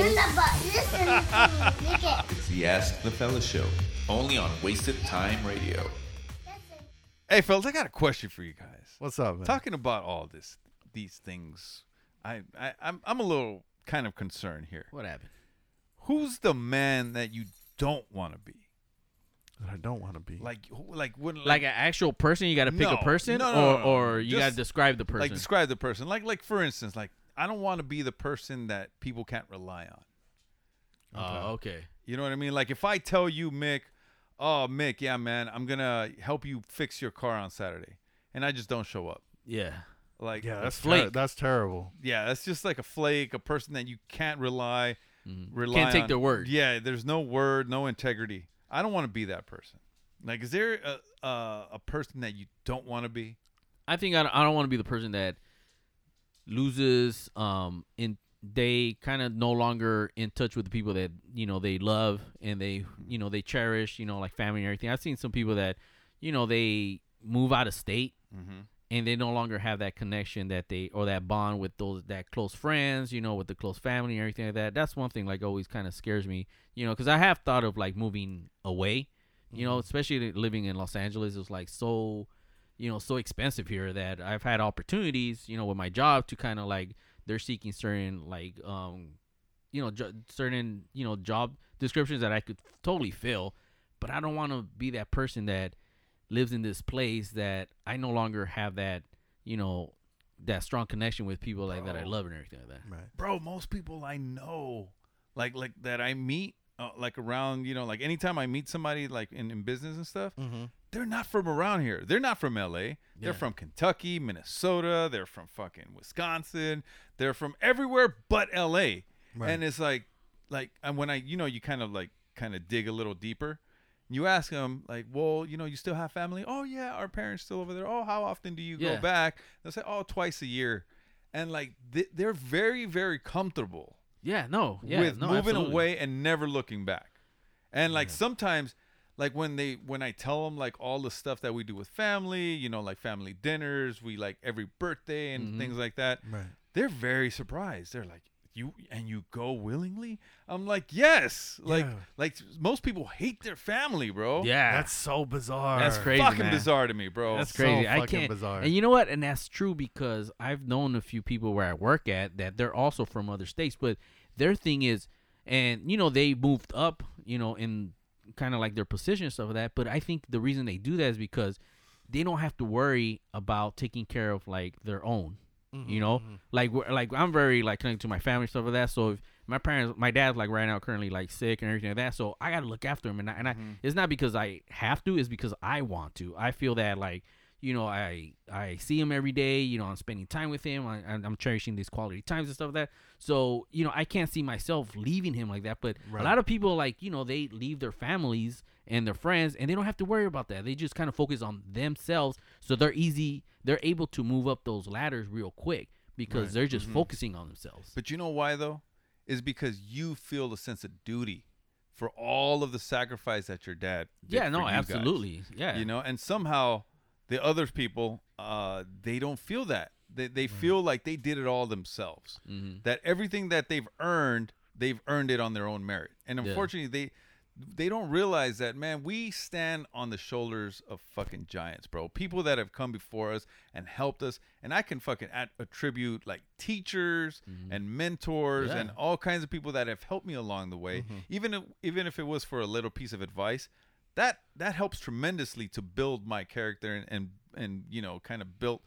the Ask the Fellas show, only on Wasted Time Radio. Hey, fellas, I got a question for you guys. What's up, man? Talking about all this, these things, I, I I'm I'm a little kind of concerned here. What happened? Who's the man that you don't want to be? That I don't want to be. Like, who- like, when, Like an actual person, you got to pick No, a person, no, no, or no, no. or you got to describe the person. Like, describe the person. Like, like for instance, like I don't want to be the person that people can't rely on. Oh, okay. You know what I mean? Like if I tell you, Mick, oh Mick, yeah, man, I'm gonna help you fix your car on Saturday, and I just don't show up. Yeah. Like yeah, that's flake. ter- that's terrible. yeah, that's just like a flake, a person that you can't rely, rely Mm-hmm. Can't take on. their word. Yeah, there's no word, no integrity. I don't want to be that person. Like, is there a a, a person that you don't want to be? I think I don't, I don't want to be the person that loses um in they kind of no longer in touch with the people that you know they love and they you know they cherish you know like family and everything i've seen some people that you know they move out of state and they no longer have that connection that they or that bond with those that close friends you know with the close family and everything like that. That's one thing like always kind of scares me you know because i have thought of like moving away you know especially living in los angeles is like so you know so expensive here that I've had opportunities you know with my job to kind of like they're seeking certain like um you know jo- certain you know job descriptions that I could totally fill but I don't want to be that person that lives in this place that I no longer have that you know that strong connection with people like that I love and everything like that. Right. bro most people i know like like that i meet uh, like around you know like anytime i meet somebody like in, in business and stuff they're not from around here. They're not from la they're from kentucky minnesota. They're from fucking wisconsin. They're from everywhere but la and it's like like and when i you know you kind of like kind of dig a little deeper you ask them like well you know you still have family oh yeah our parents still over there oh how often do you Yeah. go back they'll say oh twice a year and like th- they're very very comfortable yeah no yeah with no, moving absolutely. away and never looking back and like sometimes like when they when i tell them like all the stuff that we do with family you know like family dinners we like every birthday and Mm-hmm. things like that Right. they're very surprised they're like you and you go willingly i'm like yes like Yeah. like most people hate their family bro yeah That's so bizarre. That's crazy, fucking man. bizarre to me bro That's So crazy. I fucking can't. bizarre. And you know what? And that's true because I've known a few people where I work at that they're also from other states, but their thing is, and you know, they moved up, you know, in kind of like their position and stuff like that. But I think the reason they do that is because they don't have to worry about taking care of like their own. Mm-hmm, you know, mm-hmm. like we're- like I'm very like connected to my family stuff like that. So if my parents, my dad's like right now currently like sick and everything like that, so I gotta look after him. And I, and I, mm-hmm. it's not because I have to, it's because I want to. I feel that like you know I I see him every day. You know I'm spending time with him. I, I'm I'm cherishing these quality times and stuff like that. So you know I can't see myself leaving him like that. But a lot of people like you know they leave their families and their friends and they don't have to worry about that. They just kind of focus on themselves. So they're easy. They're able to move up those ladders real quick because they're just focusing on themselves. But you know why though? Is because you feel a sense of duty for all of the sacrifice that your dad. Did yeah, no, you guys. absolutely. Yeah, You know, and somehow the other people, uh, they don't feel that. They they feel like they did it all themselves. Mm-hmm. That everything that they've earned, they've earned it on their own merit. And Yeah. unfortunately, they they don't realize that man we stand on the shoulders of fucking giants bro people that have come before us and helped us and i can fucking at- attribute like teachers and mentors Mm-hmm. Yeah. and all kinds of people that have helped me along the way even if, even if it was for a little piece of advice that that helps tremendously to build my character and and, and you know kind of built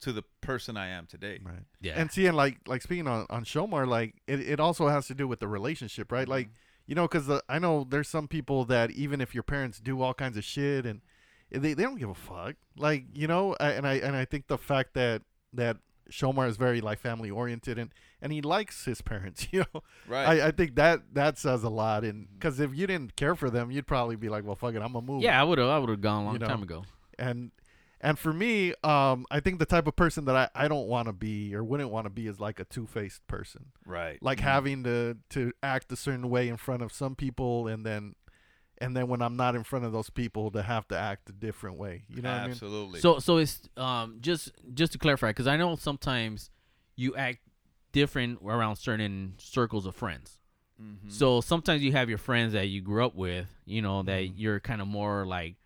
to the person i am today Right. Yeah. And seeing like like speaking on on Shomar, like it, it also has to do with the relationship, right? Like you know, because I know there's some people that even if your parents do all kinds of shit and eh, they, they don't give a fuck, like you know, I- and I and I think the fact that that Shomar is very like family oriented and and he likes his parents. You know, Right. I, I think that that says a lot. And because if you didn't care for them, you'd probably be like, well, fuck it, I'm gonna move. Yeah, I would have. I would have gone a long You know. time ago. and and for me um i think the type of person that i, I don't want to be or wouldn't want to be is like a two-faced person Right. like having to to act a certain way in front of some people and then and then when i'm not in front of those people to have to act a different way you know what i mean Absolutely. So so it's um just just to clarify because I know sometimes you act different around certain circles of friends. Mm-hmm. So sometimes you have your friends that you grew up with, you know, that Mm-hmm. you're kind of more like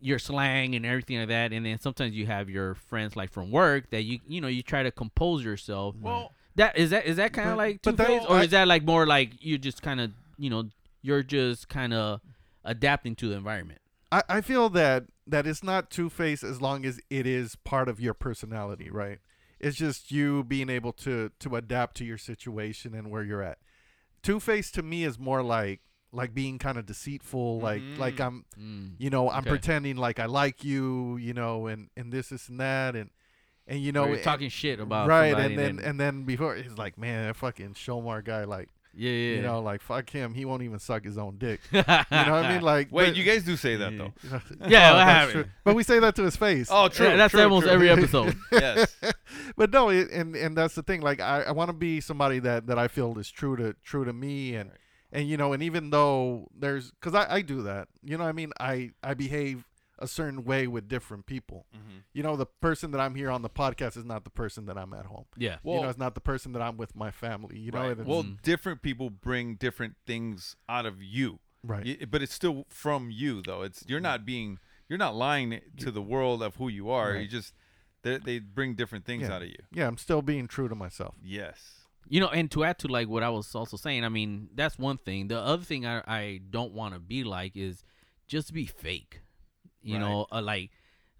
your slang and everything like that, and then sometimes you have your friends like from work that you you know you try to compose yourself. Well, that is that is that kind of like two but or I- is that like more like you just kind of you know you're just kind of adapting to the environment? I, I feel that that it's not two faced as long as it is part of your personality, right? It's just you being able to to adapt to your situation and where you're at. Two faced to me is more like like being kind of deceitful, like like mm. I'm mm. you know, I'm Okay. pretending like I like you, you know, and and this, this and that and and you know Or you're and- talking shit about right and then and- and then before he's like man that fucking Shomar guy like Yeah, yeah. you know like fuck him he won't even suck his own dick you know what I mean like wait, but- you guys do say that though. Yeah, Oh, what that's true. But we say that to his face. Oh, true. Yeah, that's true, almost true. every episode. yes. but no, it, and and that's the thing. Like I, I want to be somebody that that I feel is true to true to me, and and you know, and even though there's because I I do that, you know, what I mean, I I behave a certain way with different people. Mm-hmm. You know, the person that I'm here on the podcast is not the person that I'm at home. Yeah. you know, it's not the person that I'm with my family. You know, Right. and it's- Well, different people bring different things out of you. Right. But it's still from you, though. It's you're not being you're not lying to the world of who you are. You just they they bring different things yeah. out of you. Yeah, I'm still being true to myself. Yes. You know, and to add to like what I was also saying, I mean, that's one thing. The other thing I, I don't want to be like is just be fake. You know, uh, like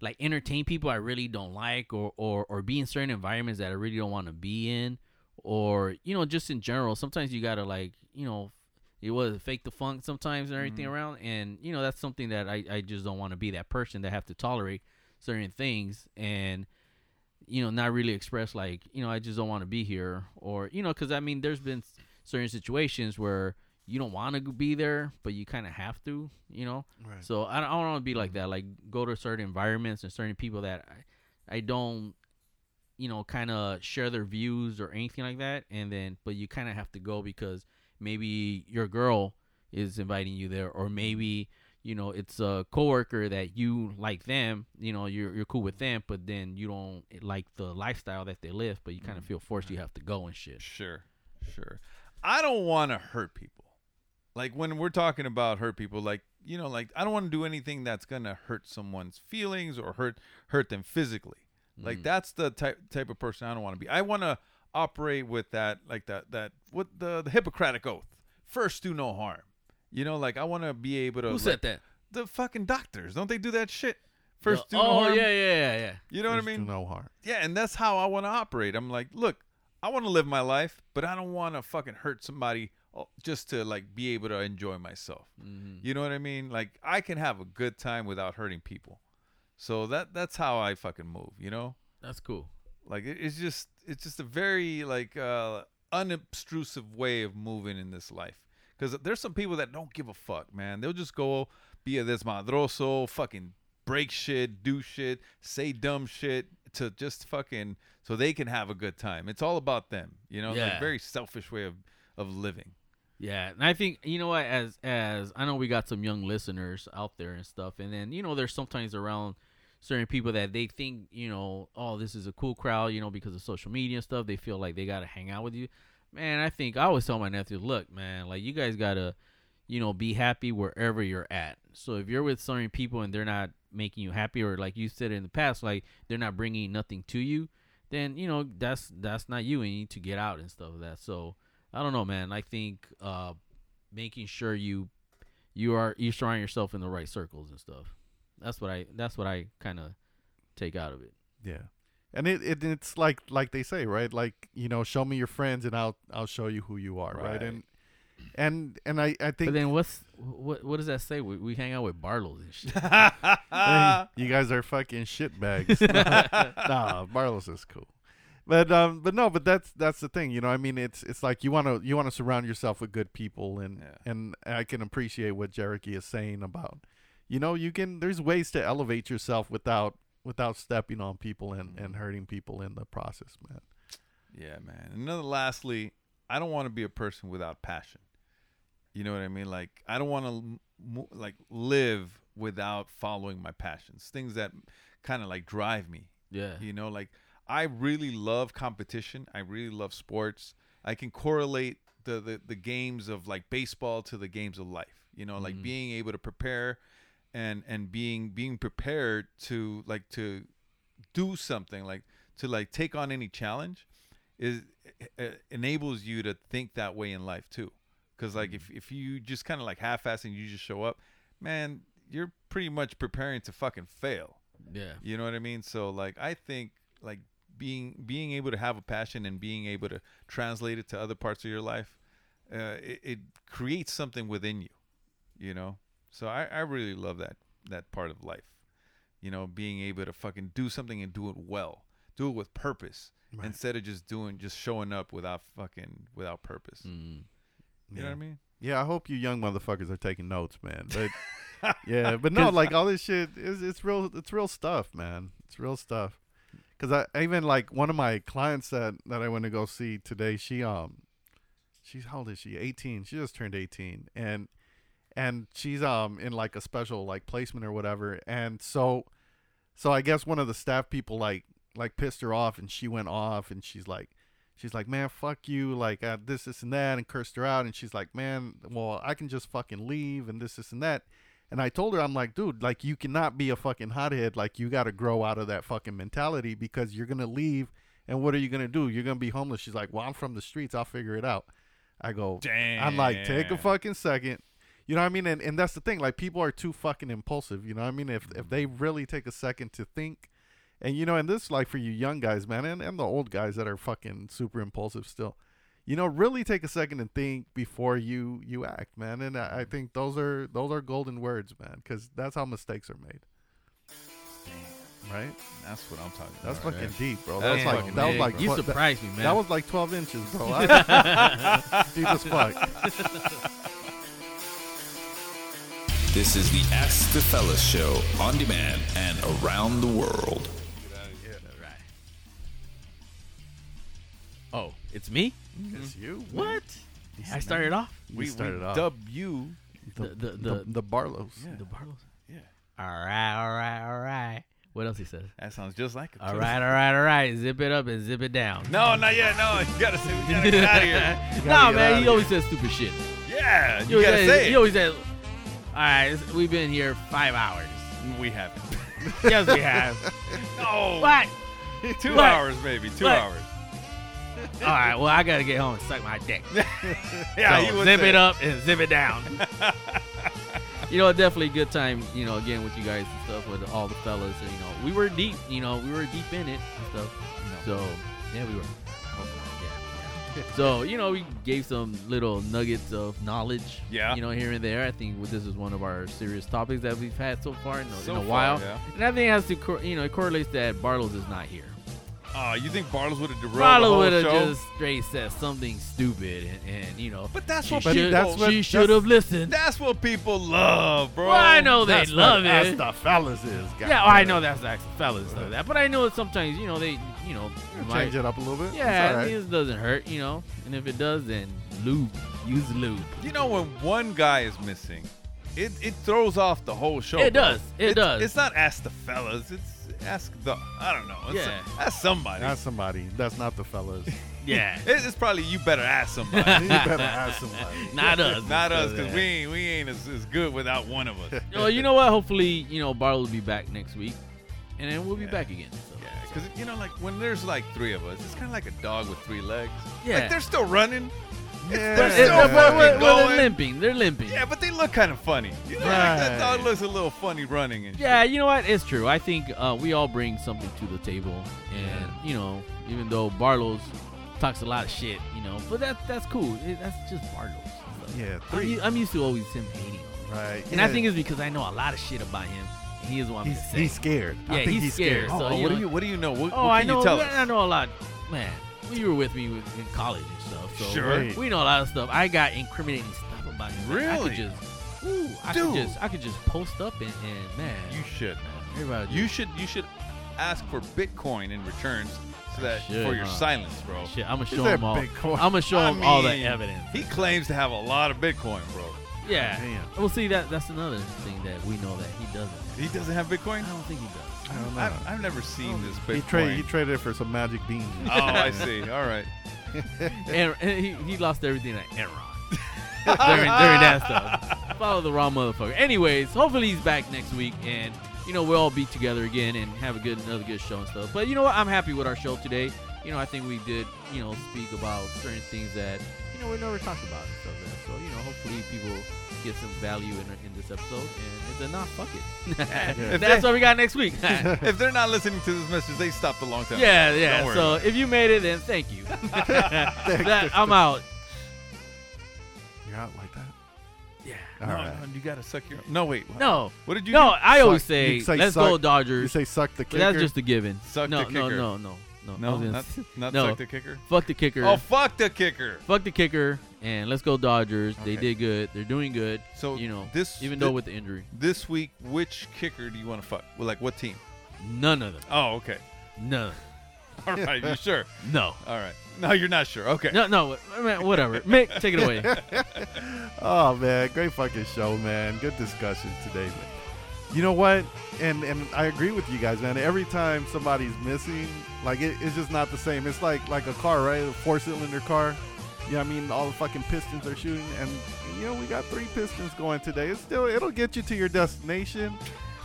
like entertain people I really don't like, or or or be in certain environments that I really don't want to be in, or you know, just in general. Sometimes you gotta like you know, it was fake the funk sometimes and everything around, and you know that's something that I I just don't want to be that person that have to tolerate certain things and you know, not really express like, you know, I just don't want to be here, or you know, because I mean, there's been certain situations where you don't want to be there, but you kind of have to, you know. Right. So I don't, I don't want to be like that. Like go to certain environments and certain people that I, I don't, you know, kind of share their views or anything like that, and then but you kind of have to go because maybe your girl is inviting you there, or maybe you know it's a coworker that you like them, you know, you're you're cool with them, but then you don't like the lifestyle that they live, but you kind of mm-hmm. feel forced you mm-hmm. have to go and shit. Sure. Sure. I don't want to hurt people. Like when we're talking about hurt people, like you know, like I don't want to do anything that's gonna hurt someone's feelings or hurt hurt them physically. Like mm. that's the type type of person I don't want to be. I want to operate with that, like that that what the the Hippocratic oath. First, do no harm. You know, like I want to be able to. Who like, said that? The fucking doctors. Don't they do that shit? First, do oh no harm. yeah, yeah, yeah, yeah. You know what I First do mean? no harm. Yeah, and that's how I want to operate. I'm like, look, I want to live my life, but I don't want to fucking hurt somebody oh, just to like be able to enjoy myself. You know what I mean? Like I can have a good time without hurting people. So that that's how I fucking move, you know? That's cool. Like it, it's just it's just a very like uh unobtrusive way of moving in this life. Cuz there's some people that don't give a fuck, man. They'll just go be a desmadroso, fucking break shit, do shit, say dumb shit to just fucking so they can have a good time. It's all about them, you know? Like Yeah. very selfish way of of living. Yeah, and I think you know what as as I know we got some young listeners out there and stuff, and then you know there's sometimes around certain people that they think you know oh this is a cool crowd you know because of social media and stuff they feel like they got to hang out with you. Man, I think I always tell my nephew, look, man, like you guys gotta you know be happy wherever you're at. So if you're with certain people and they're not making you happy, or like you said in the past, like they're not bringing nothing to you, then you know that's that's not you, and you need to get out and stuff like that. So. I don't know, man. I think uh, making sure you you are you surround yourself in the right circles and stuff. That's what I that's what I kind of take out of it. Yeah. And it, it it's like like they say, right? Like, you know, show me your friends and I'll I'll show you who you are, right? Right. And and and I I think But then what's what what does that say? We, we hang out with Bartles and shit. Hey, you guys are fucking shitbags. nah, Barlow's is cool. but um, but no, but that's that's the thing, you know. I mean, it's it's like you want to you want to surround yourself with good people, and Yeah. and I can appreciate what Jericho is saying about, you know, you can there's ways to elevate yourself without without stepping on people and mm. and hurting people in the process, man. Yeah, man. And Another lastly, I don't want to be a person without passion. You know what I mean? Like I don't want to like live without following my passions. Things that kind of like drive me. Yeah. You know, like I really love competition. I really love sports. I can correlate the the, the games of like baseball to the games of life. You know, like mm. being able to prepare and and being being prepared to like to do something like to like take on any challenge is uh, enables you to think that way in life too. Because like if, if you just kind of like half-ass and you just show up man you're pretty much preparing to fucking fail. Yeah. you know what i mean? So like i think like being being able to have a passion and being able to translate it to other parts of your life uh, it, it creates something within you you know so I, I really love that that part of life you know being able to fucking do something and do it well do it with purpose instead of just doing just showing up without fucking without purpose Mm. you know what i mean Yeah, I hope you young motherfuckers are taking notes, man. But yeah, but no, like all this shit is it's real. It's real stuff, man. It's real stuff. Cause I even like one of my clients that that I went to go see today. She um, she's how old is she? Eighteen. She just turned eighteen, and and she's um in like a special like placement or whatever. And so, so I guess one of the staff people like like pissed her off, and she went off, and she's like she's like, man, fuck you, like uh, this, this, and that, and cursed her out. And she's like, man, well, I can just fucking leave and this, this, and that. And I told her, I'm like, dude, like you cannot be a fucking hothead. Like you got to grow out of that fucking mentality because you're gonna leave, and what are you gonna do? You're gonna be homeless. She's like, well, I'm from the streets. I'll figure it out. I go, Damn. I'm like, take a fucking second. You know what I mean? And and that's the thing. Like people are too fucking impulsive. You know what I mean? If if mm-hmm. they really take a second to think, and you know, and this like for you young guys, man, and, and the old guys that are fucking super impulsive still. You know, really take a second and think before you you act, man. And I, I mm-hmm. think those are those are golden words, man, because that's how mistakes are made. Right? that's what i'm talking That's about fucking right? deep, bro. That's That's like that was big, like bro. You tw- surprised me, man. That was like 12 inches, bro. I- deep as fuck. This is the Ask the Fellas show on demand and around the world. Oh, it's me? It's you. man. What? I started off. You we, started we off. dub you The the the, the, the Barlows. the Barlows. Yeah. All right, all right, all right. What else he says? that sounds just like it All too. right, all right, all right. Zip it up and zip it down. no not yet no you gotta say we gotta get out of here no, get outta man, he always says stupid shit. yeah He you always gotta says- say He always says, "All right, we've been here five hours." we haven't yes, we have. no What? two What? hours maybe two What? hours All right, well, I gotta get home and suck my dick. yeah So, would zip say it up and zip it down. you know, definitely a good time. You know, again with you guys and stuff with all the fellas. And, you know, we were deep. You know, we were deep in it and stuff. So yeah, we were. So you know, we gave some little nuggets of knowledge. Yeah. You know, here and there. I think this is one of our serious topics that we've had so far in, a- So in a far, while. yeah. And I think it has to, cor- you know, it correlates that Bartles is not here. Oh you think bartles would have derailed the Barlow would have just straight said something stupid, and, and you know. but that's she what But should, that's what- she that's- should have listened. that's what people love bro Well, I know they That's love what it. Ask the fellas is. Yeah, goddamn. I know that's like fellas love that, but I know that sometimes you know they, you know, might- Change it up a little bit. yeah, It's all right. it doesn't hurt, you know, and if it does, then lube, use lube. You know when one guy is missing, it, it throws off the whole show. It bro. does. It It's- does. It's not ask the fellas. It's ask the I don't know. It's Yeah. ask somebody. That's somebody. That's not the fellas. Yeah, It- it's probably you better ask somebody. you better ask somebody. not us, not us, because we ain't we ain't as, as good without one of us. Well, you know what? Hopefully, you know, Barlow will be back next week, and then we'll be Yeah. back again. So. Yeah, because you know, like when there's like three of us, it's kind of like a dog with three legs. Yeah. like they're still running. Yeah. They're still well, fucking well, they're limping. They're limping. Yeah, but they look kind of funny. You know, like that dog looks a little funny running and Yeah, you know what? It's true. I think uh, we all bring something to the table, and you know, even though Barlow's talks a lot of shit, you know, but that that's cool. It, that's just Barlow's. Yeah, I'm, three. I'm used to always him hating, him. Right. and I think it's because I know a lot of shit about him, He doesn't want me He's, he's scared. I Yeah, think he's scared. Oh, So, what you do you what do you know? What, Oh, what I know. I know a lot, man. Well, You were with me with, in college and stuff, so Sure. We know a lot of stuff. I got incriminating stuff about him. man. I Really? could just, ooh, I Dude. could just, I could just post up and, and man, You should, man. everybody, You should you should ask for Bitcoin in returns so that should, for your huh? silence, bro. shit. I'm gonna show him all. Bitcoin. I'm gonna show I him all the evidence. He claims to have a lot of Bitcoin, bro. Yeah. Damn. Well, see that that's another thing that we know that he doesn't. have. He doesn't have Bitcoin. I don't think he does. I don't know. I've, I've never seen oh, this Bitcoin. He, trade, he traded it for some magic beans. oh, I see. All right. and, and eh, he, he lost everything at Enron during, during that stuff. Follow the wrong motherfucker. Anyways, hopefully he's back next week, and you know we'll all be together again and have a good another good show and stuff. But you know what? I'm happy with our show today. You know, I think we did you know speak about certain things that you know we never talked about and stuff. Like that. So you know, hopefully people get some value in, in this episode. And if they're not, fuck it. If That's they- what we got next week. if they're not listening to this message, they stopped a long time. Yeah, ago. yeah. So if you made it, then thank you. That- I'm out. You're out like that? Yeah. All no, right. no, you gotta suck your. No, wait. what- No. What did you No, do? I always Suck- say, say let's suck- go Dodgers. You say suck the But kicker. that's just a given. Suck no, the no, kicker. no, no, no. No, gonna not, not no. suck the kicker. Fuck the kicker. Oh, fuck the kicker. Fuck the kicker, and let's go Dodgers. They did good. They're doing good. So you know, this even though with the injury, this week, which kicker do you want to fuck? Well, like what team? none of them. Oh, okay. None. All right, you sure? No. All right. No, you're not sure. Okay. No, no. Whatever. Mick, take it away. Oh man, great fucking show, man. Good discussion today, man. You know what? And and I agree with you guys, man. Every time somebody's missing, like it, it's just not the same. It's like like a car, right? A four cylinder car. You know what I mean? All the fucking pistons are shooting, and you know we got three pistons going today. It's still it'll get you to your destination,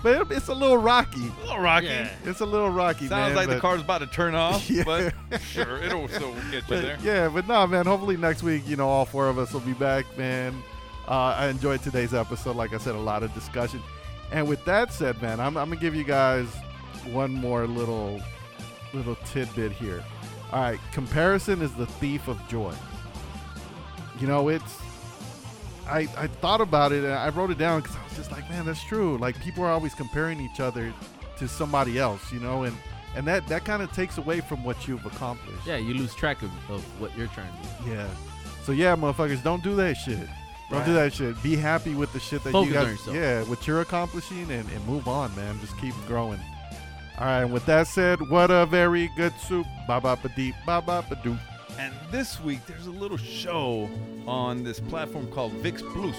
but it, it's a little rocky. A little rocky. Yeah. It's a little rocky, Sounds man. like the car's about to turn off, Yeah. but sure, it'll still get you But, there. yeah, but no, man. Hopefully next week, you know, all four of us will be back, man. Uh, I enjoyed today's episode. Like I said, a lot of discussion. And with that said, man, I'm, I'm gonna give you guys one more little little tidbit here. All right, comparison is the thief of joy. You know, it's. I, I thought about it and I wrote it down because I was just like, man, that's true. Like people are always comparing each other to somebody else, you know, and and that that kind of takes away from what you've accomplished. yeah, you lose track of, of what you're trying to do. Yeah. So yeah, motherfuckers, don't do that shit. Don't do that shit. Be happy with the shit that Focus you on guys, yourself. yeah, what you're accomplishing, and, and move on, man. Just keep growing. All right. And with that said, what a very good soup. Ba ba ba deep, ba ba ba doop. And this week, there's a little show on this platform called VIX Plus.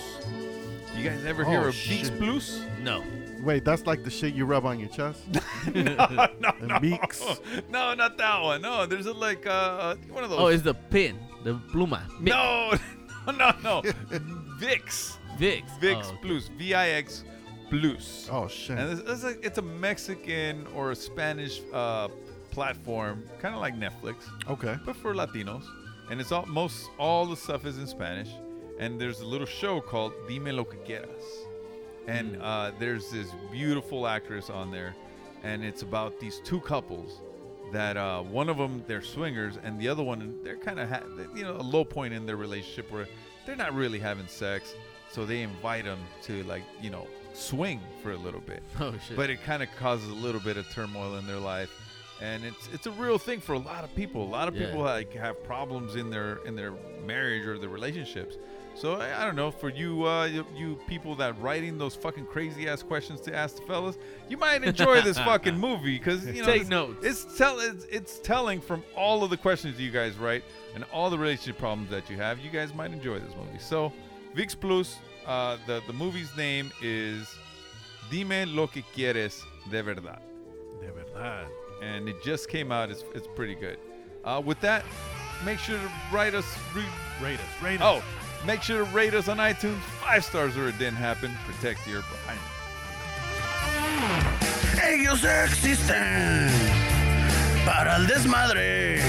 You guys ever hear Oh, of VIX shit. Plus? No. Wait, that's like the shit you rub on your chest. no, no, The no. Beaks. No, not that one. No, there's a, like uh, one of those. Oh, it's the pin, the pluma. Mick. no, no, no. VIX. Vix. VIX Oh, Plus. V I X Plus. Oh shit. And it's, it's, a, it's a Mexican or a Spanish uh, platform, kind of like Netflix, Okay. but for Latinos. And it's all most all the stuff is in Spanish. And there's a little show called Dime lo que quieras. And uh, there's this beautiful actress on there, and it's about these two couples that uh, one of them they're swingers, and the other one they're kind of ha- you know a low point in their relationship where they're not really having sex, so they invite them to like you know swing for a little bit Oh shit. but it kind of causes a little bit of turmoil in their life and it's it's a real thing for a lot of people a lot of Yeah. people like have problems in their in their marriage or their relationships so i, I don't know for you uh you, you people that writing those fucking crazy ass questions to ask the fellas you might enjoy this fucking movie because you know Take it's, notes. it's tell it's, it's telling from all of the questions you guys write and all the relationship problems that you have you guys might enjoy this movie so vix plus uh the the movie's name is Dime lo que quieres de verdad. De verdad. And it just came out. It's, it's pretty good. Uh, with that, make sure to write us. Re- Rate us. Rate us. oh. Make sure to rate us on iTunes. Five stars or it didn't happen. Protect your behind. Ellos existen para el desmadre.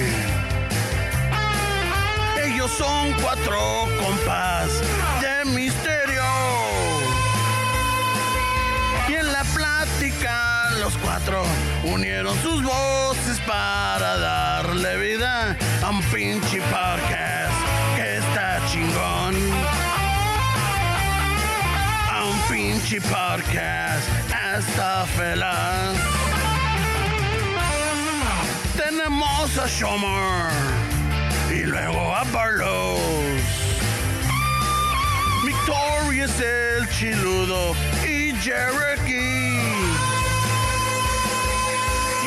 Ellos son cuatro compas de misterio. Y en la plática los cuatro unieron sus voces para darle vida a un pinche podcast está pinche podcast. Hasta felas. Tenemos a Shomer y luego a Barlos. Victorious el chiludo y Cherokee.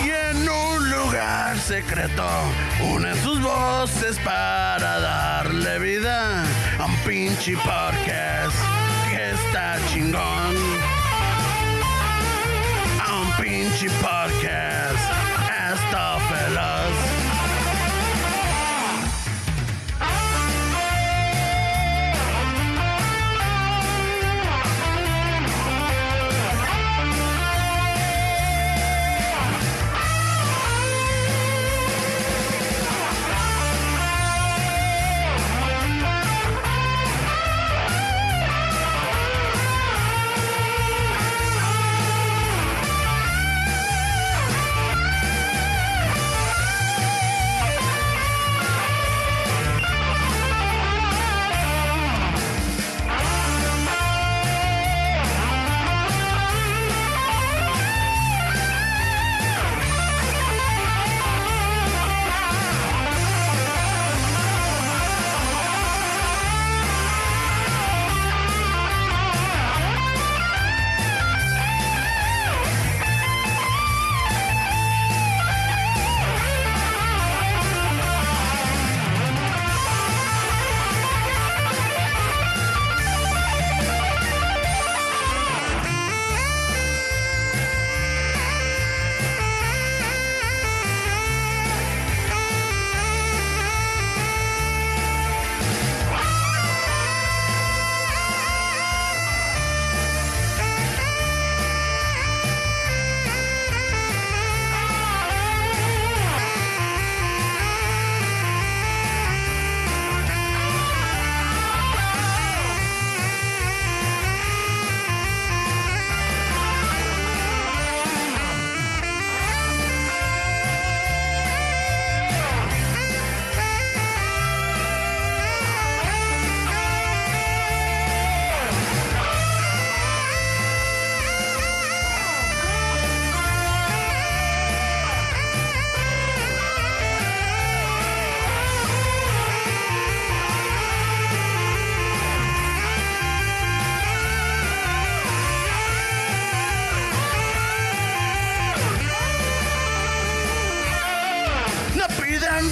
Y en un lugar secreto unen sus voces para darle vida a un pinche podcast está chingón. A un um pinche podcast hasta felas.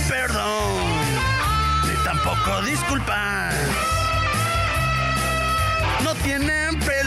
Perdón, ni tampoco disculpas. No tienen pelos